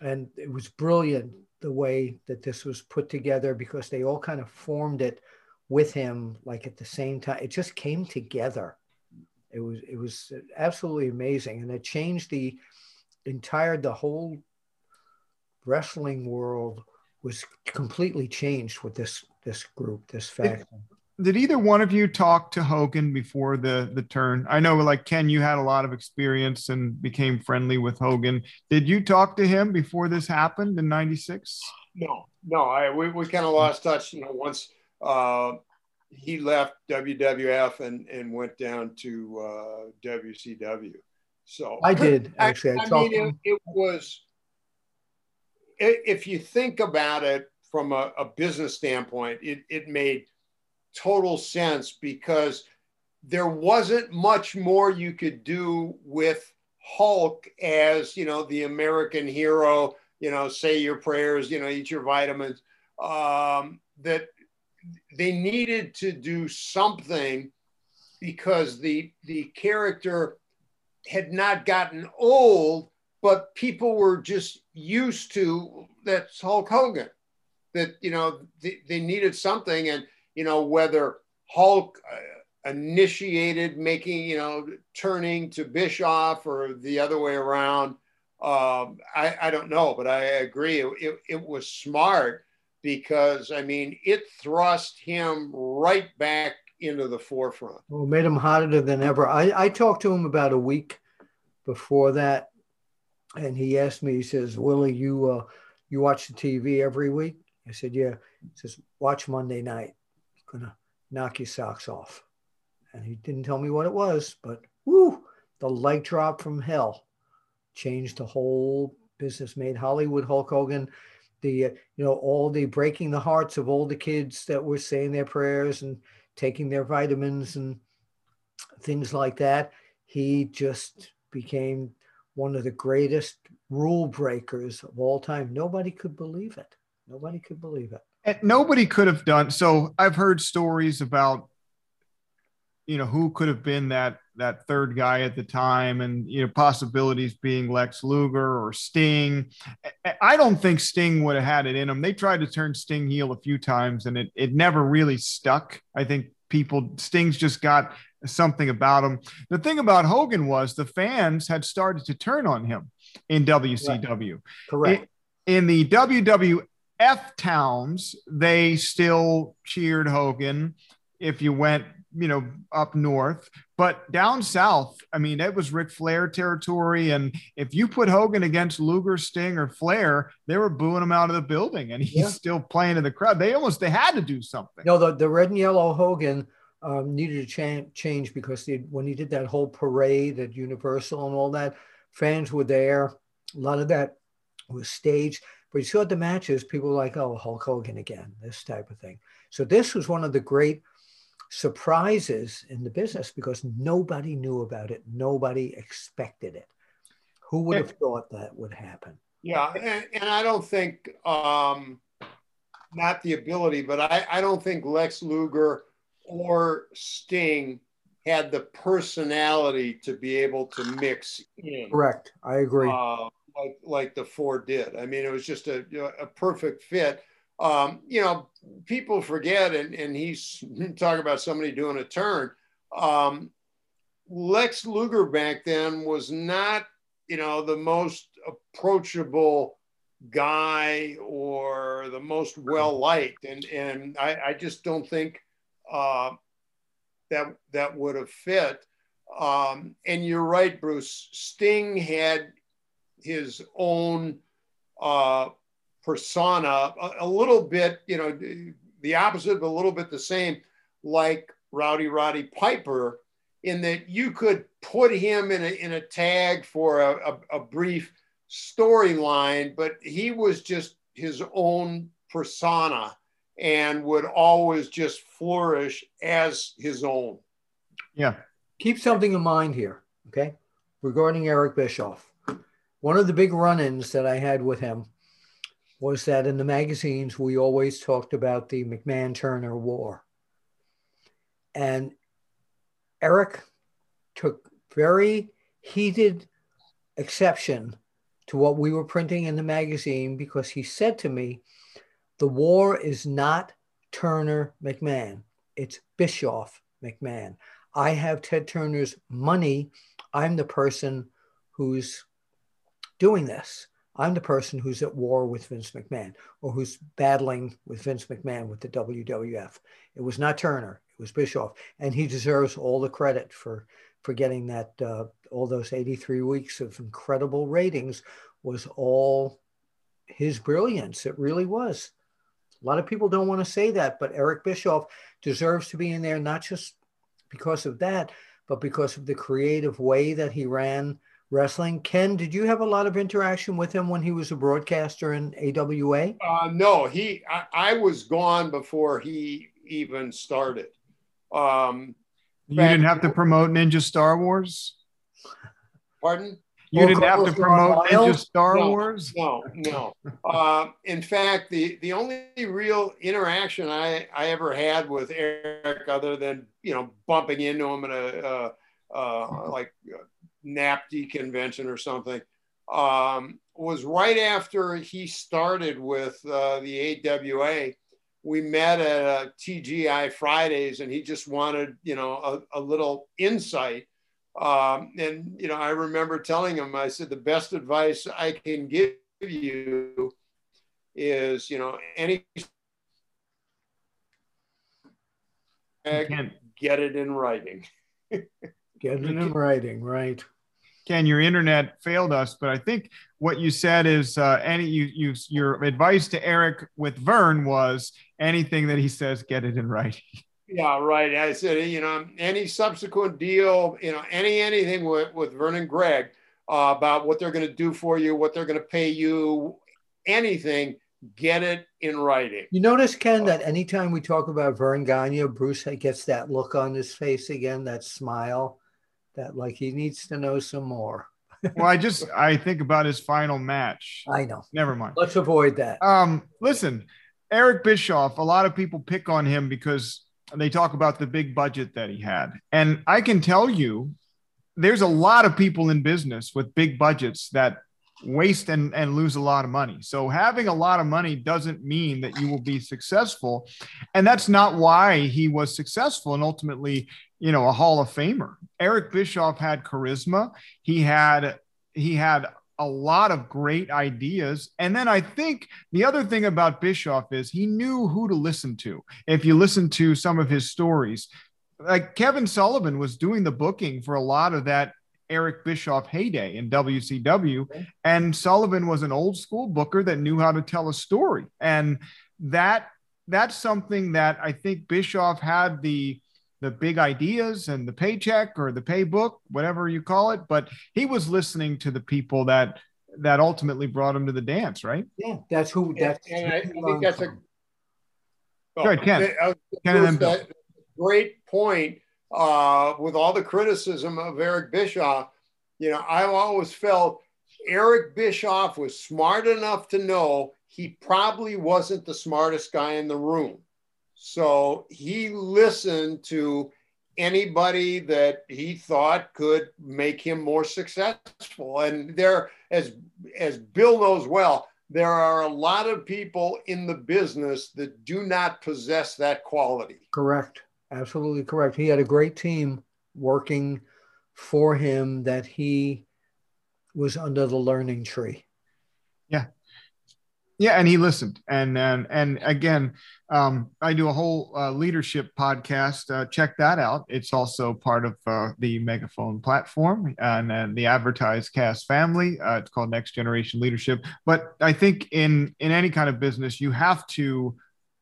And it was brilliant the way that this was put together because they all kind of formed it with him like at the same time. It just came together. It was it was absolutely amazing. And it changed the entire the whole wrestling world was completely changed with this this group, this faction. Did either one of you talk to Hogan before the the turn? I know, like Ken, you had a lot of experience and became friendly with Hogan. Did you talk to him before this happened in '96? No, no, I we, we kind of lost touch. You know, once uh, he left WWF and and went down to uh, WCW. So I did actually. I, I, talked mean, to it, it was. If you think about it from a, a business standpoint, it, it made total sense because there wasn't much more you could do with Hulk as you know the American hero. You know, say your prayers. You know, eat your vitamins. Um, that they needed to do something because the the character had not gotten old, but people were just used to that's Hulk Hogan. That you know they, needed something, and you know whether Hulk uh, initiated making you know turning to Bischoff or the other way around. Um, I, I don't know, but I agree. It, it, it was smart because I mean it thrust him right back into the forefront. Well, made him hotter than ever. I, I talked to him about a week before that, and he asked me. He says, "Willie, you uh, you watch the TV every week?" I said, "Yeah." He says, "Watch Monday night. It's gonna knock your socks off." And he didn't tell me what it was, but whoo, the leg drop from hell changed the whole business. Made Hollywood Hulk Hogan. The uh, you know all the breaking the hearts of all the kids that were saying their prayers and taking their vitamins and things like that. He just became one of the greatest rule breakers of all time. Nobody could believe it. Nobody could believe it. And nobody could have done so. I've heard stories about, you know, who could have been that that third guy at the time, and you know, possibilities being Lex Luger or Sting. I don't think Sting would have had it in him. They tried to turn Sting heel a few times, and it it never really stuck. I think people Sting's just got something about him. The thing about Hogan was the fans had started to turn on him in WCW. Correct. In, in the WWF towns, they still cheered Hogan if you went, you know, up north. But down south, I mean, it was Ric Flair territory. And if you put Hogan against Luger, Sting, or Flair, they were booing him out of the building and he's yeah. still playing in the crowd. They almost they had to do something. No, the, the red and yellow Hogan um, needed to cha- change because when he did that whole parade at Universal and all that, fans were there. A lot of that was staged. But you saw the matches, people were like, oh, Hulk Hogan again, this type of thing. So this was one of the great surprises in the business because nobody knew about it. Nobody expected it. Who would have thought that would happen? Yeah, and, and I don't think um, not the ability, but I, I don't think Lex Luger or Sting had the personality to be able to mix in. Correct. I agree. Uh, like like the four did. I mean, it was just a, a perfect fit. Um, you know, people forget, and, and he's talking about somebody doing a turn. Um, Lex Luger back then was not, you know, the most approachable guy or the most well liked, and and I, I just don't think uh, that that would have fit. Um, and you're right, Bruce. Sting had his own uh, persona, a, a, little bit, you know, the opposite, but a little bit the same, like Rowdy Roddy Piper, in that you could put him in a, in a tag for a, a, a brief storyline, but he was just his own persona and would always just flourish as his own. Yeah. Keep something in mind here, okay? Regarding Eric Bischoff. One of the big run ins that I had with him was that in the magazines, we always talked about the McMahon Turner War. And Eric took very heated exception to what we were printing in the magazine because he said to me, the war is not Turner McMahon, it's Bischoff McMahon. I have Ted Turner's money. I'm the person who's doing this. I'm the person who's at war with Vince McMahon or who's battling with Vince McMahon with the WWF. It was not Turner, it was Bischoff. And he deserves all the credit for, for getting that, uh, all those 83 weeks of incredible ratings was all his brilliance. It really was. A lot of people don't want to say that, but Eric Bischoff deserves to be in there, not just because of that, but because of the creative way that he ran wrestling. Ken, did you have a lot of interaction with him when he was a broadcaster in AWA? Uh, no, he. I, I, was gone before he even started. Um, you didn't have to promote Ninja Star Wars. Pardon? You didn't have to promote Ninja Star no, Wars? No, no. uh, in fact, the, the only real interaction I, I ever had with Eric, other than, you know, bumping into him at a, uh, uh, like NATPE convention or something, um, was right after he started with uh, the AWA. We met at TGI Fridays and he just wanted, you know, a, a little insight um, and, you know, I remember telling him, I said, the best advice I can give you is, you know, any get it in writing. get it in writing, right. Ken, your internet failed us, but I think what you said is uh, any you you your advice to Eric with Verne was anything that he says, get it in writing. Yeah, right. I said, you know, any subsequent deal, you know, any anything with, with Verne Gagne uh, about what they're going to do for you, what they're going to pay you, anything, get it in writing. You notice, Ken, that anytime we talk about Verne Gagne, Bruce gets that look on his face again, that smile, that like he needs to know some more. well, I just I think about his final match. I know. Never mind. Let's avoid that. Um, listen, Eric Bischoff. A lot of people pick on him because they talk about the big budget that he had, and I can tell you, there's a lot of people in business with big budgets that waste and, and lose a lot of money. So having a lot of money doesn't mean that you will be successful. And that's not why he was successful and ultimately you know, a Hall of Famer. Eric Bischoff had charisma. He had he had a lot of great ideas. And then I think the other thing about Bischoff is he knew who to listen to. If you listen to some of his stories, like Kevin Sullivan was doing the booking for a lot of that Eric Bischoff heyday in WCW. Mm-hmm. And Sullivan was an old school booker that knew how to tell a story. And that that's something that I think Bischoff had the the big ideas and the paycheck or the paybook, whatever you call it. But he was listening to the people that that ultimately brought him to the dance, right? Yeah, that's who. That's and, and I, I, think that's a. Well, Go ahead, Ken. I, Ken and then Bill. Great point. Uh, with all the criticism of Eric Bischoff, you know, I've always felt Eric Bischoff was smart enough to know he probably wasn't the smartest guy in the room. So he listened to anybody that he thought could make him more successful. And there, as as Bill knows well, there are a lot of people in the business that do not possess that quality. Correct. Absolutely correct. He had a great team working for him that he was under the learning tree. Yeah. Yeah, and he listened, and and and again, um, I do a whole uh, leadership podcast. Uh, check that out. It's also part of uh, the Megaphone platform and, and the Advertise Cast family. Uh, it's called Next Generation Leadership. But I think in in any kind of business, you have to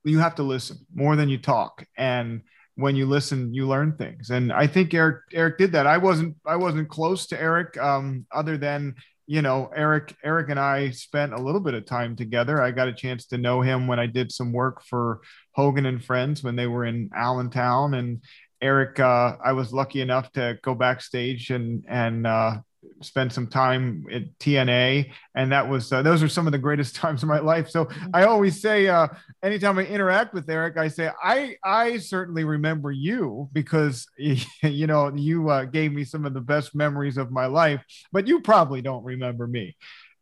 you have to listen more than you talk, and when you listen, you learn things. And I think Eric Eric did that. I wasn't I wasn't close to Eric, um, other than you know, Eric, Eric and I spent a little bit of time together. I got a chance to know him when I did some work for Hogan and Friends when they were in Allentown. And Eric, uh, I was lucky enough to go backstage and and uh, spent some time at TNA, and that was uh, those are some of the greatest times of my life. So I always say, uh, anytime I interact with Eric, I say I I certainly remember you because you know you uh, gave me some of the best memories of my life, but you probably don't remember me.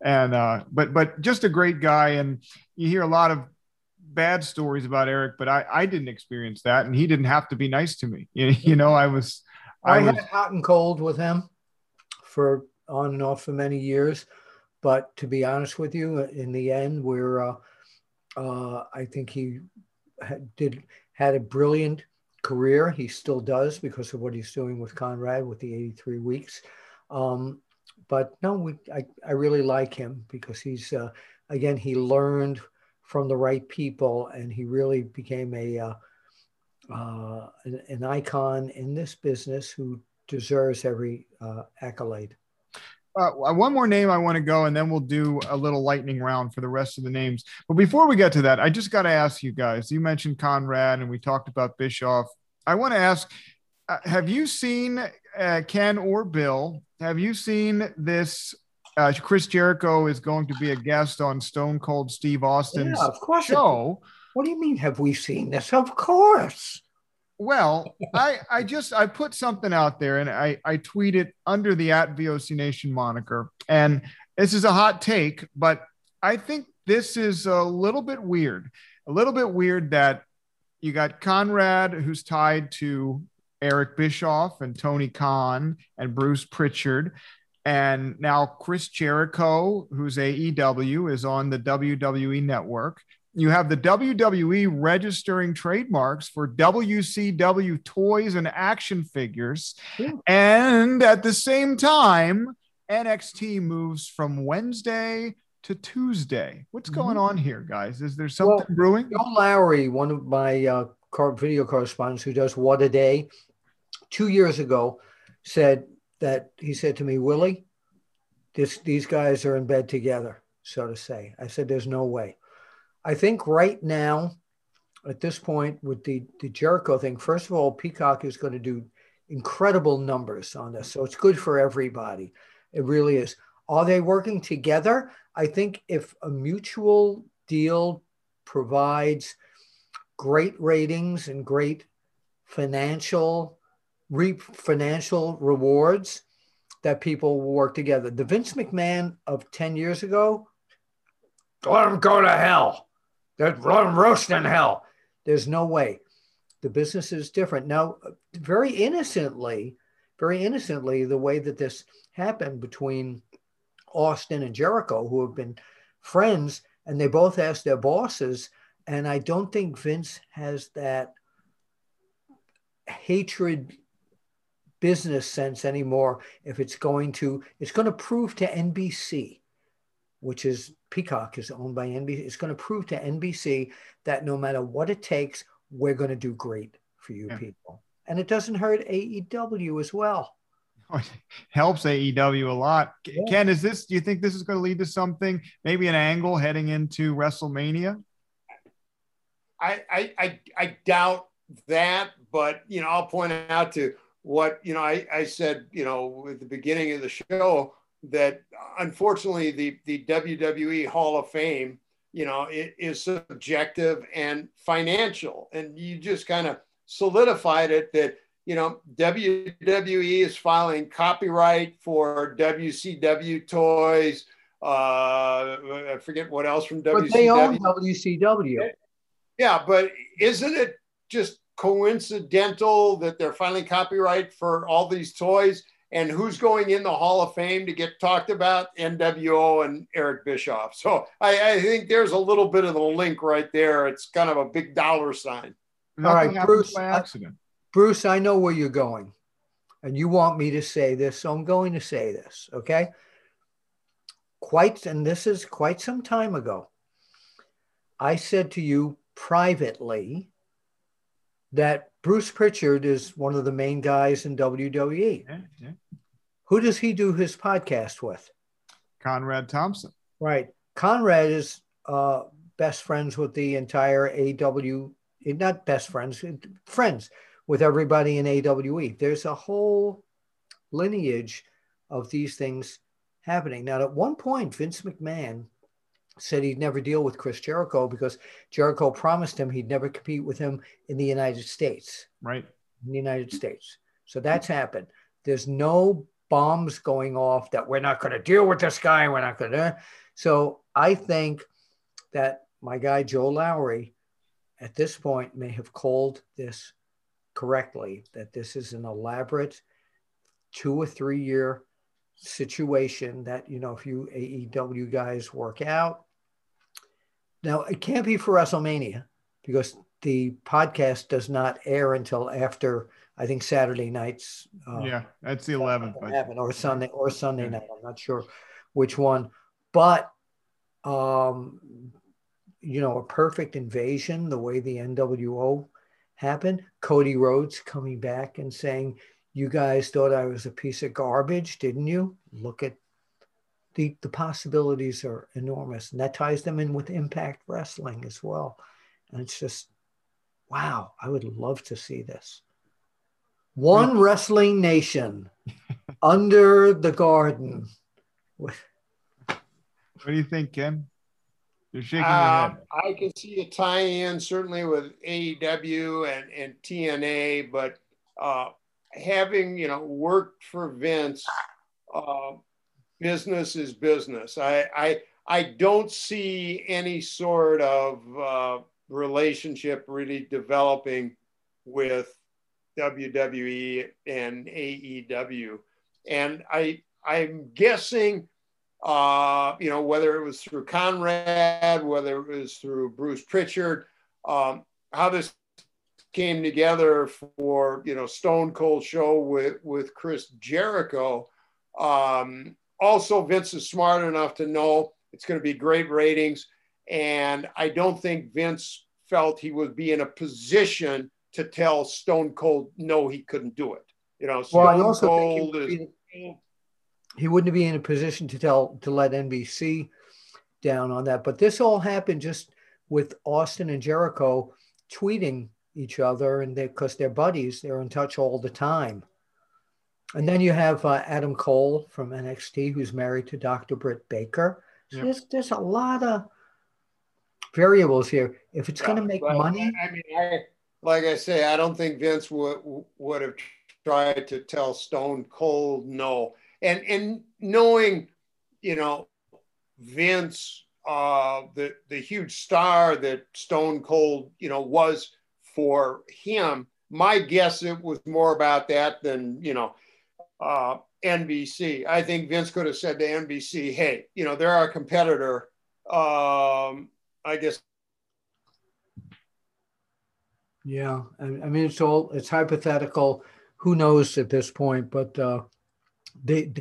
And uh, but but just a great guy, and you hear a lot of bad stories about Eric, but I I didn't experience that, and he didn't have to be nice to me. You, you know, I was. I, I was, had hot and cold with him for on and off for many years. But to be honest with you, in the end, we're uh, uh, I think he had, did had a brilliant career. He still does because of what he's doing with Conrad with the 83 weeks. Um, but no, we, I, I really like him because he's uh, again he learned from the right people and he really became a uh, uh, an, an, icon in this business who deserves every uh, accolade. Uh, one more name I want to go, and then we'll do a little lightning round for the rest of the names. But before we get to that, I just got to ask you guys. You mentioned Conrad, and we talked about Bischoff. I want to ask: uh, Have you seen uh, Ken or Bill? Have you seen this? Uh, Chris Jericho is going to be a guest on Stone Cold Steve Austin's yeah, of course show. What do you mean? Have we seen this? Of course. Well, I I just I put something out there and I I tweeted under the at VOC Nation moniker, and this is a hot take, but I think this is a little bit weird. A little bit weird that you got Conrad, who's tied to Eric Bischoff and Tony Khan and Bruce Pritchard. And now Chris Jericho, who's AEW, is on the WWE network you have the WWE registering trademarks for WCW toys and action figures. And at the same time, NXT moves from Wednesday to Tuesday. What's mm-hmm. going on here, guys? Is there something well, brewing? Joe Lowry, one of my uh, video correspondents who does What a Day, two years ago said that he said to me, Willie, this, these guys are in bed together, so to say. I said, There's no way. I think right now, at this point, with the, the Jericho thing, first of all, Peacock is going to do incredible numbers on this. So it's good for everybody. It really is. Are they working together? I think if a mutual deal provides great ratings and great financial reap financial rewards that people will work together. The Vince McMahon of 10 years ago, let him go to hell. Let him roast in hell. There's no way. The business is different. Now, very innocently, very innocently, the way that this happened between Austin and Jericho, who have been friends, and they both asked their bosses. And I don't think Vince has that hatred business sense anymore if it's going to it's going to prove to NBC which is Peacock is owned by NBC it's going to prove to NBC that no matter what it takes we're going to do great for you yeah. people. And it doesn't hurt AEW as well. Helps AEW a lot. Yeah. Ken is this do you think this is going to lead to something maybe an angle heading into WrestleMania? I I I, I doubt that but you know I'll point out to what you know I, I said you know at the beginning of the show that unfortunately the the WWE Hall of Fame you know it is subjective and financial. And you just kind of solidified it that you know WWE is filing copyright for WCW toys uh I forget what else from WCW but they own WCW yeah but isn't it just coincidental that they're filing copyright for all these toys? And who's going in the Hall of Fame to get talked about? NWO and Eric Bischoff. So I, I think there's a little bit of the link right there. It's kind of a big dollar sign. Nothing all right, Bruce. By accident. Bruce, I know where you're going, and you want me to say this, so I'm going to say this. Okay. Quite, and this is quite some time ago. I said to you privately that Bruce Pritchard is one of the main guys in WWE. Yeah, yeah. Who does he do his podcast with? Conrad Thompson. Right. Conrad is uh, best friends with the entire AEW, not best friends, friends with everybody in AEW. There's a whole lineage of these things happening. Now, at one point, Vince McMahon said he'd never deal with Chris Jericho because Jericho promised him he'd never compete with him in the United States. Right. In the United States. So that's happened. There's no bombs going off that we're not going to deal with this guy. We're not going to. Eh? So I think that my guy, Joe Lowry at this point may have called this correctly that this is an elaborate two or three year situation that you know if you AEW guys work out now, it can't be for WrestleMania because the podcast does not air until after I think Saturday nights. Uh, yeah, that's the 11th. or Sunday or Sunday yeah. night. I'm not sure which one, but um, you know, a perfect invasion, the way the NWO happened. Cody Rhodes coming back and saying, "You guys thought I was a piece of garbage, didn't you? Look at the, the possibilities are enormous. And that ties them in with impact wrestling as well. And it's just, wow, I would love to see this. One wrestling nation under the garden. What do you think, Ken? You're shaking uh, your head. I can see a tie-in certainly with AEW and, and TNA, but uh, having you know worked for Vince, uh, business is business. I I, I don't see any sort of uh, relationship really developing with WWE and AEW, and I I'm guessing. Uh, you know, whether it was through Conrad, whether it was through Bruce Pritchard, um, how this came together for you know Stone Cold show with with Chris Jericho. Um, also, Vince is smart enough to know it's going to be great ratings. And I don't think Vince felt he would be in a position to tell Stone Cold no, he couldn't do it. You know, Stone well, I also Cold think he, is, be, he wouldn't be in a position to tell to let NBC down on that. But this all happened just with Austin and Jericho tweeting each other, and they because they, they're buddies, they're in touch all the time. And then you have uh, Adam Cole from NXT, who's married to Dr. Britt Baker. So yep. there's, there's a lot of variables here. If it's yeah, going to make money, I mean, I, like I say, I don't think Vince would would have tried to tell Stone Cold no, and and knowing, you know, Vince, uh, the the huge star that Stone Cold, you know, was for him. My guess it was more about that than you know. Uh, NBC. I think Vince could have said to NBC, "Hey, you know, they're our competitor. Um, I guess yeah, I, I mean it's all it's hypothetical. Who knows at this point? But uh, they,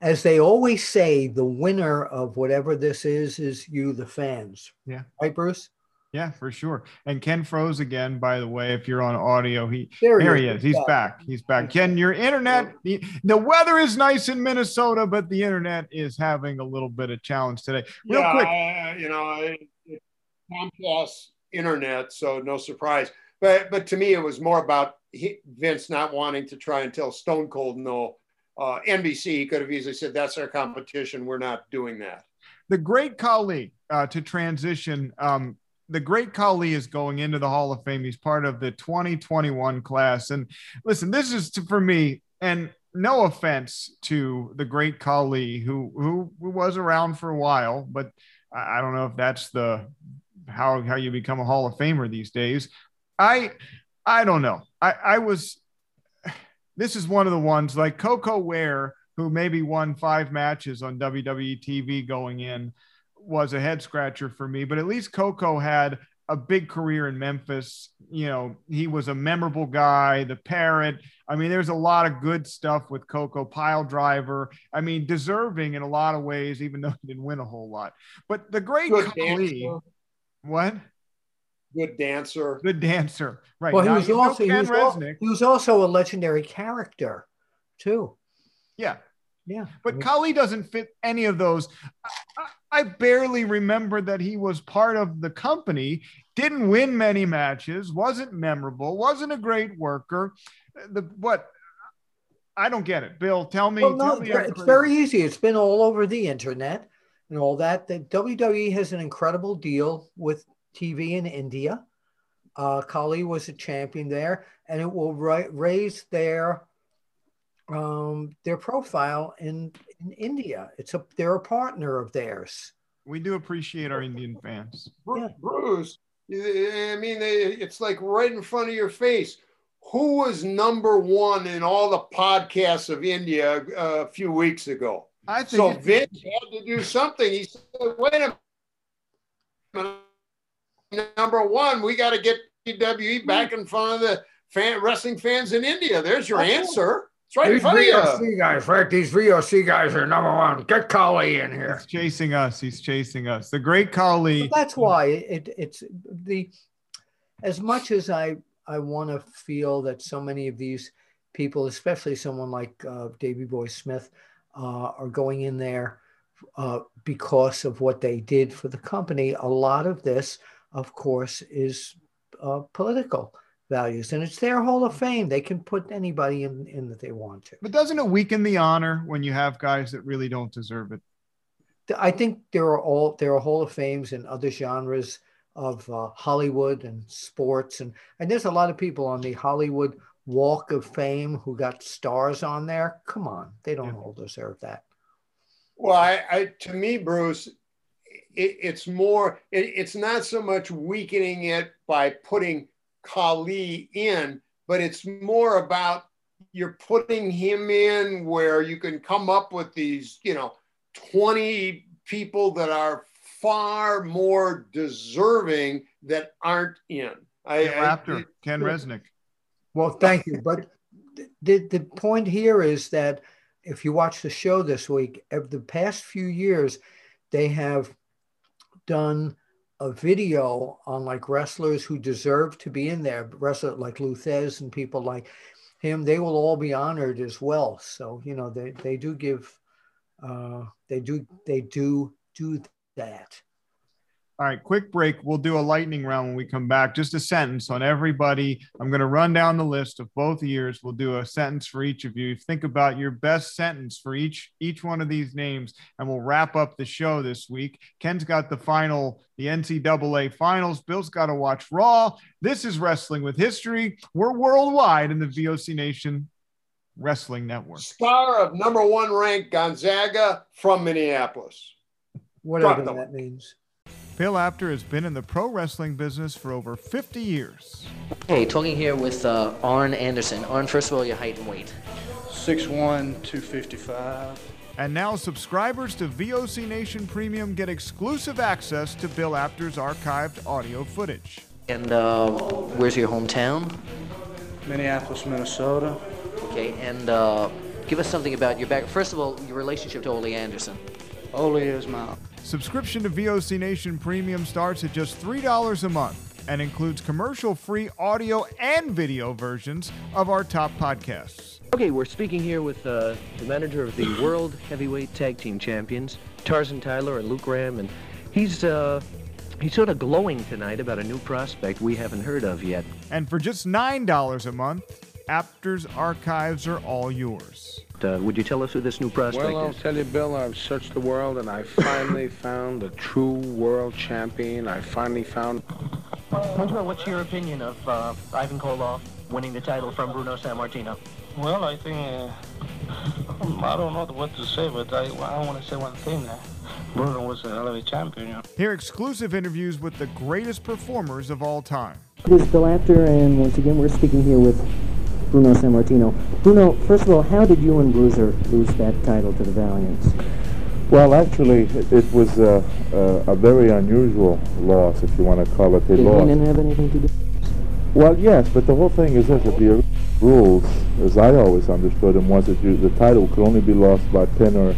as they always say, the winner of whatever this is is you, the fans. Yeah, right, Bruce. Yeah, for sure. And Ken froze again, by the way. If you're on audio, he there, there he is. He's back. back. He's back. Ken, your internet, the, the weather is nice in Minnesota, but the internet is having a little bit of challenge today. Real yeah, quick. Uh, you know, Comcast internet, so no surprise. But but to me, it was more about Vince not wanting to try and tell Stone Cold no. Uh, NBC could have easily said, "That's our competition. We're not doing that." The great Khali uh, to transition. Um, the great Khali is going into the Hall of Fame. He's part of the 2021 class. And listen, this is to, for me, and no offense to the great Khali, who who, who was around for a while, but I don't know if that's the how how you become a Hall of Famer these days. I I don't know. I I was this is one of the ones like Koko Ware, who maybe won five matches on WWE TV going in, was a head scratcher for me. But at least Koko had a big career in Memphis. You know, he was a memorable guy, the parrot. I mean, there's a lot of good stuff with Koko, pile driver. I mean, deserving in a lot of ways, even though he didn't win a whole lot. But the great Khali, what? Good dancer. Good dancer. Right. Well, he was also he was, all, he was, also a legendary character, too. Yeah. Yeah. But Khali doesn't fit any of those. I, I barely remember that he was part of the company, didn't win many matches, wasn't memorable, wasn't a great worker. The what I don't get it. Bill, tell me. Well, no, tell me it's very easy. It's been all over the internet and all that. The WWE has an incredible deal with TV in India. Uh, Khali was a champion there, and it will ra- raise their um, their profile in, in India. It's a they're a partner of theirs. We do appreciate our Indian fans. Bruce, Bruce I mean, it's like right in front of your face. Who was number one in all the podcasts of India uh, a few weeks ago? I think so. Vince had to do something. He said, "Wait a minute." number one, we got to get WWE back in front of the fan, wrestling fans in India. There's your answer. It's right These in front VOC of you. guys, right? These VOC guys are number one. Get Khali in here. He's chasing us. He's chasing us. The great Khali. But that's why it, it's the as much as I I want to feel that so many of these people, especially someone like uh, Davey Boy Smith, uh, are going in there uh, because of what they did for the company. A lot of this of course, is uh, political values, and it's their Hall of Fame. They can put anybody in, in that they want to. But doesn't it weaken the honor when you have guys that really don't deserve it? I think there are all there are Hall of Fames in other genres of uh, Hollywood and sports, and and there's a lot of people on the Hollywood Walk of Fame who got stars on there. Come on, they don't yeah. all deserve that. Well, I, I to me, Bruce, it, it's more, it, it's not so much weakening it by putting Khali in, but it's more about you're putting him in where you can come up with these, you know, 20 people that are far more deserving that aren't in. I, Raptor, I, Ken Resnick. Well, thank you. But the, the point here is that if you watch the show this week, of the past few years, they have done a video on like wrestlers who deserve to be in there, wrestlers like Lou Thesz and people like him, they will all be honored as well. So, you know, they, they do give, uh, they do, they do do that. All right, quick break. We'll do a lightning round when we come back. Just a sentence on everybody. I'm going to run down the list of both years. We'll do a sentence for each of you. Think about your best sentence for each each one of these names, and we'll wrap up the show this week. Ken's got the final, the NCAA finals. Bill's got to watch Raw. This is Wrestling with History. We're worldwide in the VOC Nation Wrestling Network. Star of number one ranked Gonzaga from Minneapolis. Whatever that means. Bill Apter has been in the pro wrestling business for over 50 years. Hey, talking here with uh, Arn Anderson. Arn, first of all, your height and weight. 6'1, 255. And now subscribers to VOC Nation Premium get exclusive access to Bill Apter's archived audio footage. And uh, where's your hometown? Minneapolis, Minnesota. Okay, and uh, give us something about your back. First of all, your relationship to Ole Anderson. Ole is my Subscription to VOC Nation Premium starts at just $3 a month and includes commercial free audio and video versions of our top podcasts. Okay, we're speaking here with uh, the manager of the World Heavyweight Tag Team Champions, Tarzan Tyler and Luke Graham, and he's uh, he's sort of glowing tonight about a new prospect we haven't heard of yet. And for just $9 a month, Apter's archives are all yours. Uh, would you tell us who this new prospect well, I'll tell you, Bill, I've searched the world and I finally found the true world champion. I finally found. Well, what's your opinion of uh, Ivan Koloff winning the title from Bruno Sammartino? Well, I think uh, I don't know what to say, but I, I want to say one thing. Uh, Bruno was a hell champion. You know? Hear exclusive interviews with the greatest performers of all time. This is Bill Apter, and once again, we're speaking here with Bruno Sammartino. Bruno, first of all, how did you and Bruiser lose that title to the Valiants? Well, actually, it was a, a, a very unusual loss, if you want to call it a did loss. Did have anything to do? Well, yes, but the whole thing is this: that the rules, as I always understood them, was that you, the title could only be lost by pin or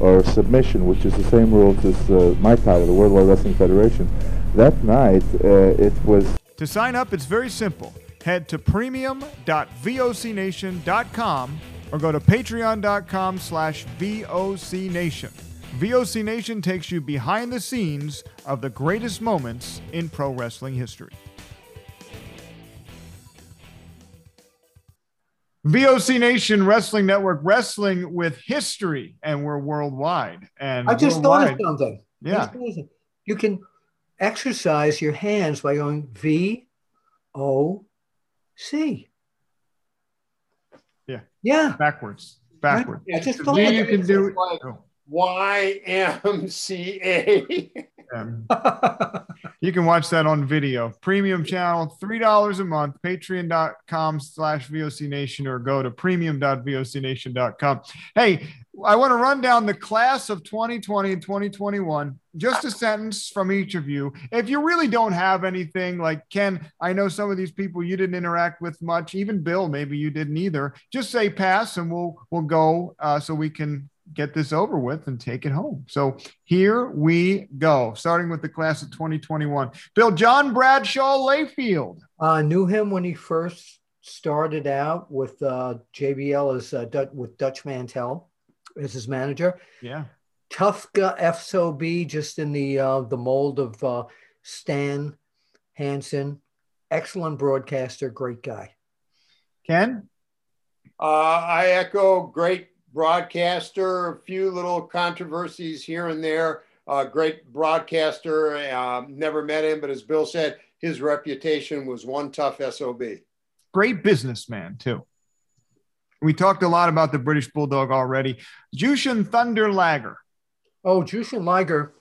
or submission, which is the same rules as uh, my title, the World Wide Wrestling Federation. That night, uh, it was. To sign up, it's very simple head to premium.vocnation.com or go to patreon.com slash vocnation. VOC Nation takes you behind the scenes of the greatest moments in pro wrestling history. VOC Nation Wrestling Network, wrestling with history, and we're worldwide. And I just thought of something. Yeah. You can exercise your hands by going V O C. Yeah. Yeah. Backwards. Backwards. I just The thought V you can do. Like YMCA. Um, you can watch that on video. Premium channel, $3 a month, patreon.com slash VOC Nation, or go to premium.vocnation.com. Hey, I want to run down the class of 2020 and 2021. Just a sentence from each of you. If you really don't have anything, like Ken, I know some of these people you didn't interact with much. Even Bill, maybe you didn't either. Just say pass, and we'll we'll go uh, so we can get this over with and take it home. So here we go, starting with the class of 2021. Bill John Bradshaw Layfield. I uh, knew him when he first started out with uh, JBL as uh, with Dutch Mantell as his manager. Yeah. Tough guy, FSOB, just in the uh, the mold of uh, Stan Hansen. Excellent broadcaster, great guy. Ken? Uh, I echo great broadcaster, a few little controversies here and there. Uh, great broadcaster. Uh, never met him, but as Bill said, his reputation was one tough SOB. Great businessman, too. We talked a lot about the British Bulldog already. Jushin Thunder Liger. Oh, Jushin Liger.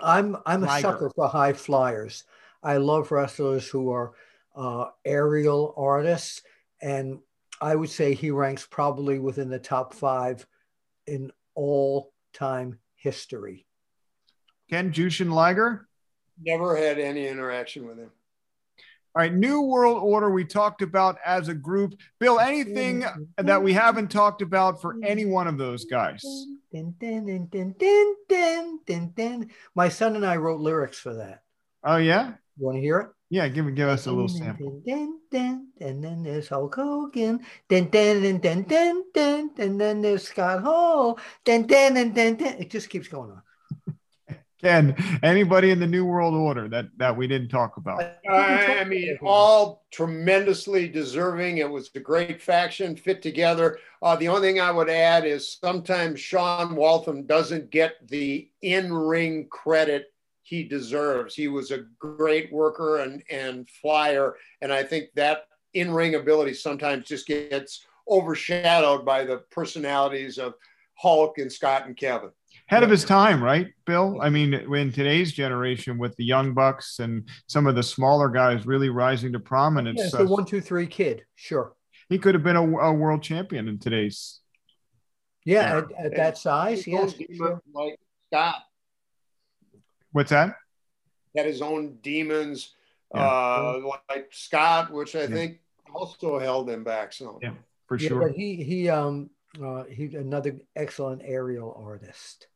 I'm I'm a sucker for high flyers. I love wrestlers who are uh, aerial artists, and I would say he ranks probably within the top five in all time history. Ken Jushin Liger. Never had any interaction with him. All right, New World Order we talked about as a group. Bill, anything that we haven't talked about for any one of those guys? My son and I wrote lyrics for that. Oh yeah, You want to hear it? yeah. Give give us a little sample. And then there's Hulk Hogan. And then there's Scott Hall. It just keeps going on. Ken, anybody in the New World Order that that we didn't talk about? I mean, all tremendously deserving. It was a great faction fit together. Uh, the only thing I would add is sometimes Sean Waltman doesn't get the in-ring credit he deserves. He was a great worker and and flyer, and I think that in-ring ability sometimes just gets overshadowed by the personalities of Hulk and Scott and Kevin ahead of his time, right, Bill? I mean, in today's generation, with the young bucks and some of the smaller guys really rising to prominence, yeah, the one, two, three kid, sure, he could have been a, a world champion in today's. Yeah, at, at, that size, yes. Sure. Like Scott. What's that? Had his own demons, yeah. uh, like Scott, which I yeah. think also held him back some. Yeah, for sure. But he he um uh, he's another excellent aerial artist.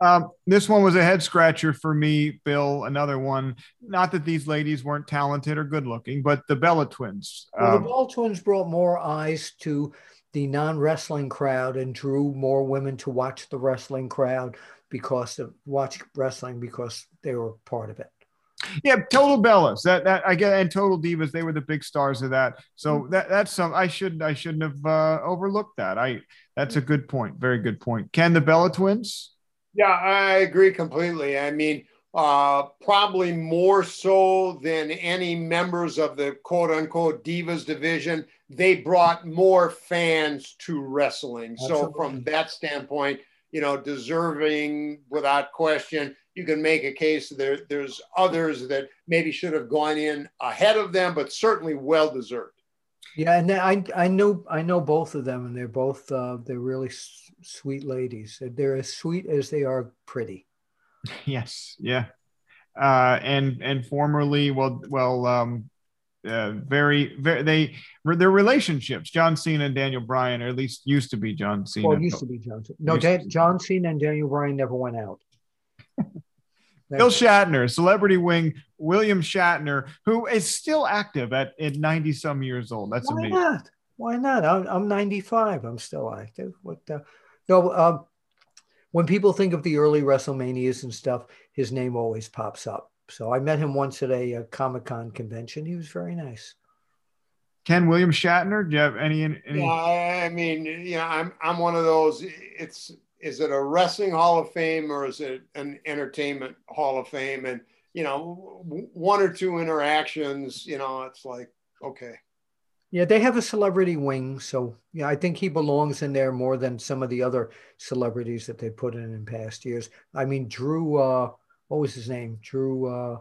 Um, this one was a head scratcher for me, Bill. Another one. Not that these ladies weren't talented or good looking, but the Bella twins. Well, um, the Bella twins brought more eyes to the non wrestling crowd and drew more women to watch the wrestling crowd because of watch wrestling because they were part of it. Yeah, total Bellas. That that I get and total divas. They were the big stars of that. So mm-hmm. that that's some. I should I shouldn't have uh, overlooked that. I that's a good point. Very good point. Can the Bella twins? Yeah, I agree completely. I mean, uh, probably more so than any members of the quote unquote divas division. They brought more fans to wrestling. Absolutely. So from that standpoint, you know, deserving without question you can make a case there there's others that maybe should have gone in ahead of them, but certainly well deserved. Yeah, and I I know I know both of them, and they're both uh, they're really sweet ladies. They're as sweet as they are pretty. Yes, yeah, uh, and and formerly well well um, uh, very very they their relationships John Cena and Daniel Bryan, or at least used to be John Cena. Well, used to be John. Cena. No, Dan, John Cena and Daniel Bryan never went out. Bill Shatner, celebrity wing, William Shatner, who is still active at, at 90 some years old. That's Why amazing. Not? Why not? I'm, I'm 95. I'm still active. What the? No, um, when people think of the early WrestleManias and stuff, his name always pops up. So I met him once at a, a Comic Con convention. He was very nice. Ken William Shatner, do you have any? any... Yeah, I mean, you know, I'm I'm one of those. It's is it a wrestling hall of fame or is it an entertainment hall of fame and you know one or two interactions you know it's like okay yeah they have a celebrity wing so yeah i think he belongs in there more than some of the other celebrities that they put in in past years. I mean drew uh what was his name? Drew uh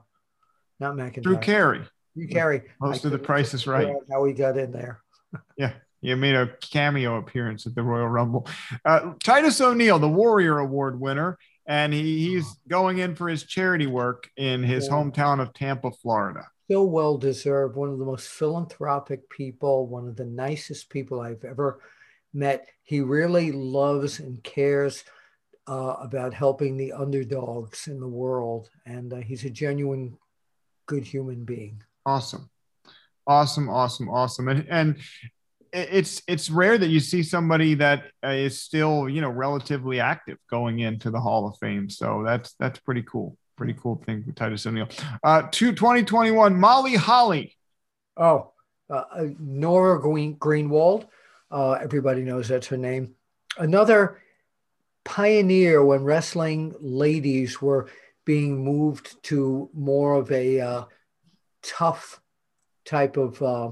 not McIntyre. drew carey. Drew carey. Most I of the price is right. how he got in there. Yeah he made a cameo appearance at the Royal Rumble. Uh, Titus O'Neil, the Warrior Award winner, and he, he's going in for his charity work in his hometown of Tampa, Florida. So well deserved. One of the most philanthropic people, one of the nicest people I've ever met. He really loves and cares uh, about helping the underdogs in the world, and uh, he's a genuine good human being. Awesome awesome awesome awesome and and it's it's rare that you see somebody that uh, still you know relatively active going into the Hall of Fame. So that's that's pretty cool. Pretty cool thing for Titus O'Neil. Uh, to 2021, Molly Holly. Oh, uh, uh, Nora Green, Greenwald. Uh, everybody knows that's her name. Another pioneer when wrestling ladies were being moved to more of a uh, tough type of uh,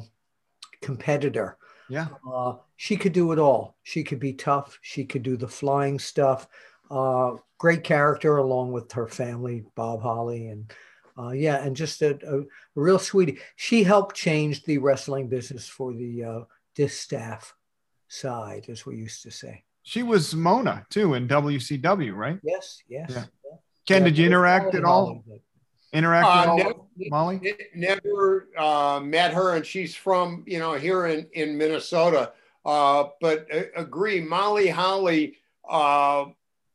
competitor. Yeah. Uh, she could do it all. She could be tough. She could do the flying stuff. Uh, great character along with her family, Bob Holly, and uh, yeah, and just a, a, a, real sweetie. She helped change the wrestling business for the uh, distaff side, as we used to say. She was Mona too in WCW, right? Yes, yes. Yeah. Ken, yeah, did you interact at all? interact uh, never, Molly? Never uh, met her, and she's from you know here in in Minnesota. Uh, but uh, agree, Molly Holly uh,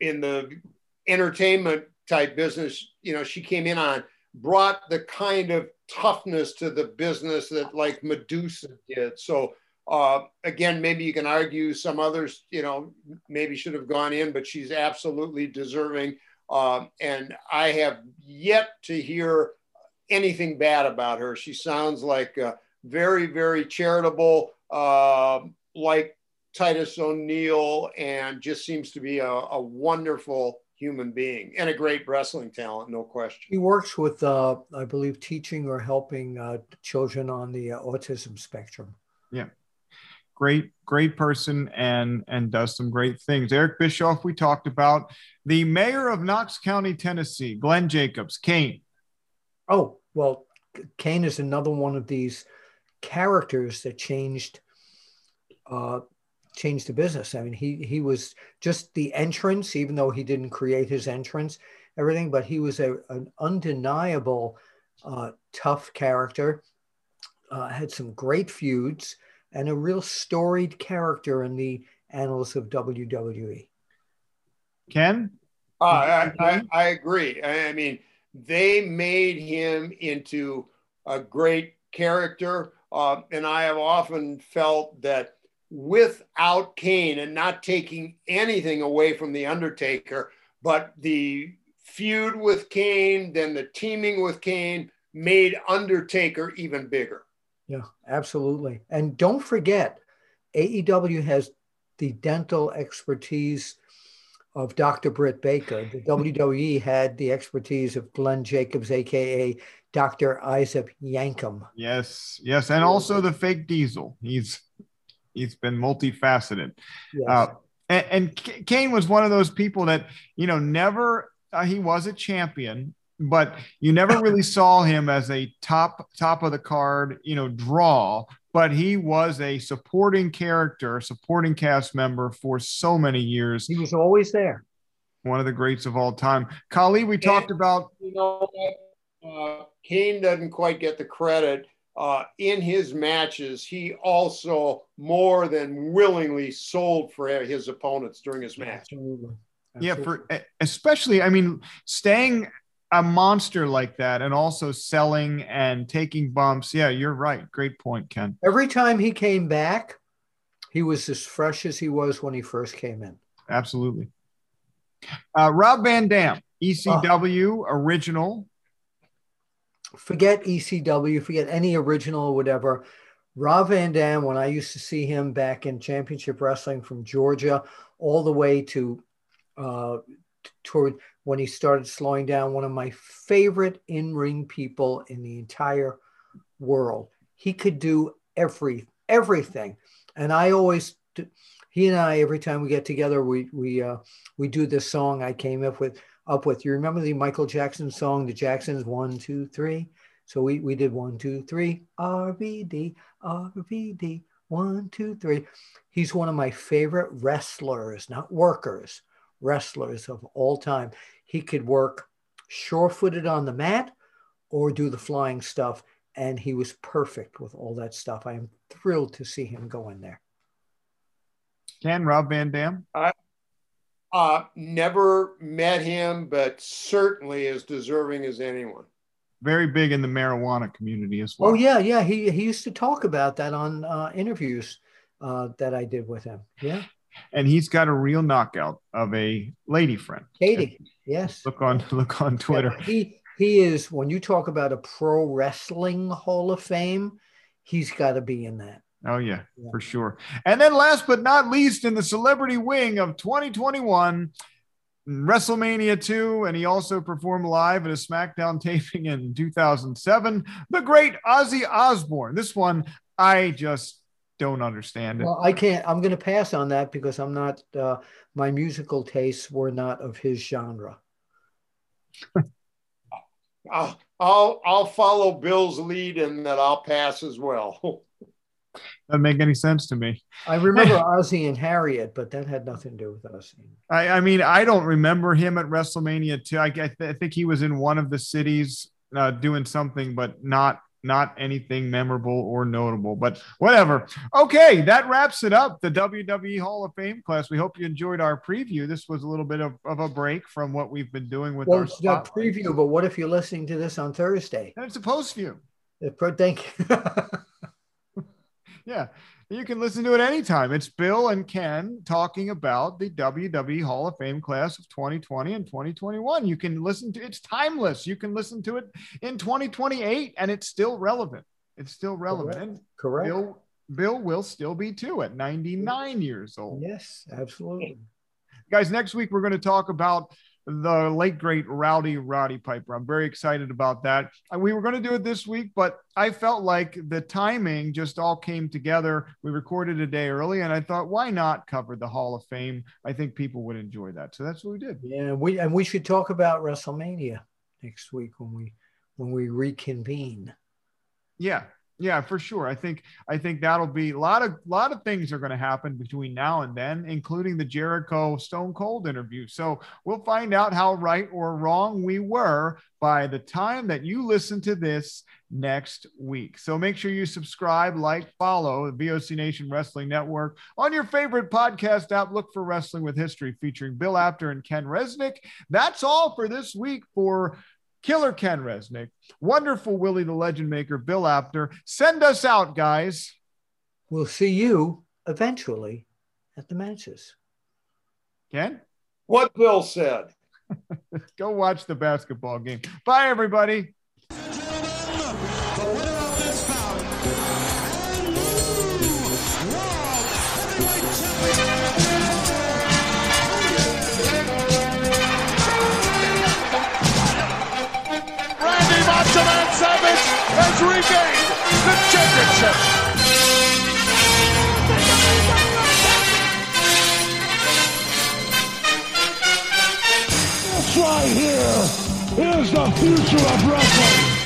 in the entertainment type business, you know, she came in on brought the kind of toughness to the business that like Medusa did. So uh, again, maybe you can argue some others, you know, maybe should have gone in, but she's absolutely deserving Um, and I have yet to hear anything bad about her. She sounds like very, very charitable, uh, like Titus O'Neil, and just seems to be a, a, wonderful human being and a great wrestling talent, no question. He works with, uh, I believe, teaching or helping uh, children on the uh, autism spectrum. Yeah. Great, great person and and does some great things. Eric Bischoff, we talked about the mayor of Knox County, Tennessee, Glenn Jacobs, Kane. Oh, well, Kane is another one of these characters that changed uh, changed the business. I mean, he he was just the entrance, even though he didn't create his entrance, everything, but he was a, an undeniable uh, tough character. Uh, had some great feuds and a real storied character in the annals of WWE. Ken, uh, I, I, I agree. I mean, they made him into a great character. Uh, and I have often felt that without Kane and not taking anything away from The Undertaker, but the feud with Kane, then the teaming with Kane made Undertaker even bigger. Yeah, absolutely. And don't forget, AEW has the dental expertise of Dr. Britt Baker. The WWE had the expertise of Glenn Jacobs, aka Dr. Isaac Yankem. Yes, yes, and also the fake Diesel. He's he's been multifaceted. Yes. Uh, and, and, Kane was one of those people that you know never uh, he was a champion, but you never really saw him as a top top of the card you know draw. But he was a supporting character, supporting cast member for so many years. He was always there. One of the greats of all time. Khali, we and, talked about. You know, uh, Kane doesn't quite get the credit uh, in his matches, he also more than willingly sold for his opponents during his match. Absolutely. Absolutely. Yeah, for especially, I mean, staying a monster like that and also selling and taking bumps. Yeah, you're right. Great point, Ken. Every time he came back, he was as fresh as he was when he first came in. Absolutely. Uh, Rob Van Dam, ECW oh. original, forget ECW, forget any original or whatever. Rob Van Dam, when I used to see him back in championship wrestling from Georgia, all the way to uh, toward when he started slowing down, one of my favorite in ring people in the entire world. He could do every everything, and I always. He and I, every time we get together, we we uh, we do this song I came up with up with. You remember the Michael Jackson song, the Jacksons, one, two, three? So we, we did one, two, three, RVD, RVD, one, two, three. He's one of my favorite wrestlers, not workers, wrestlers of all time. He could work sure footed on the mat or do the flying stuff. And he was perfect with all that stuff. I am thrilled to see him go in there. Can Rob Van Dam? I, uh, never met him, but certainly as deserving as anyone. Very big in the marijuana community as well. Oh yeah, yeah. He he used to talk about that on uh, interviews uh, that I did with him. Yeah. And he's got a real knockout of a lady friend. Katie. Yes. Look on look on Twitter. Yeah, he he is when you talk about a pro wrestling hall of fame, he's got to be in that. Oh, yeah, yeah, for sure. And then last but not least, in the celebrity wing of 2021, WrestleMania 2, and he also performed live at a SmackDown taping in 2007, the great Ozzy Osbourne. This one, I just don't understand it. Well, I can't, I'm going to pass on that because I'm not, uh, my musical tastes were not of his genre. I'll, I'll, I'll follow Bill's lead and that I'll pass as well. Doesn't make any sense to me. I remember Ozzie and Harriet, but that had nothing to do with Ozzy. I, I mean, I don't remember him at WrestleMania too. I, I, th- I think he was in one of the cities uh, doing something, but not not anything memorable or notable. But whatever. Okay, that wraps it up. The WWE Hall of Fame class. We hope you enjoyed our preview. This was a little bit of, of a break from what we've been doing with well, our it's not preview. But what if you're listening to this on Thursday? And it's a post view. Thank you. yeah. You can listen to it anytime. It's Bill and Ken talking about the WWE Hall of Fame class of 2020 and 2021. You can listen to it's timeless. You can listen to it in 2028 and it's still relevant. It's still relevant. Correct. And Correct. Bill, Bill will still be too at 99 years old. Yes, absolutely. Guys, next week we're going to talk about the late great Rowdy Roddy Piper. I'm very excited about that. Uh, we were going to do it this week, but I felt like the timing just all came together. We recorded a day early, and I thought, why not cover the Hall of Fame? I think people would enjoy that, so that's what we did. Yeah, we and we should talk about WrestleMania next week when we when we reconvene. Yeah, yeah, for sure. I think I think that'll be a lot of lot of things are going to happen between now and then, including the Jericho Stone Cold interview. So we'll find out how right or wrong we were by the time that you listen to this next week. So make sure you subscribe, like, follow the VOC Nation Wrestling Network on your favorite podcast app. Look for Wrestling with History featuring Bill Apter and Ken Resnick. That's all for this week for Killer Ken Resnick, wonderful Willie the Legend Maker, Bill Apter. Send us out, guys. We'll see you eventually at the matches. Ken? What Bill said. Go watch the basketball game. Bye, everybody. Has regained the championship. This right here is the future of wrestling.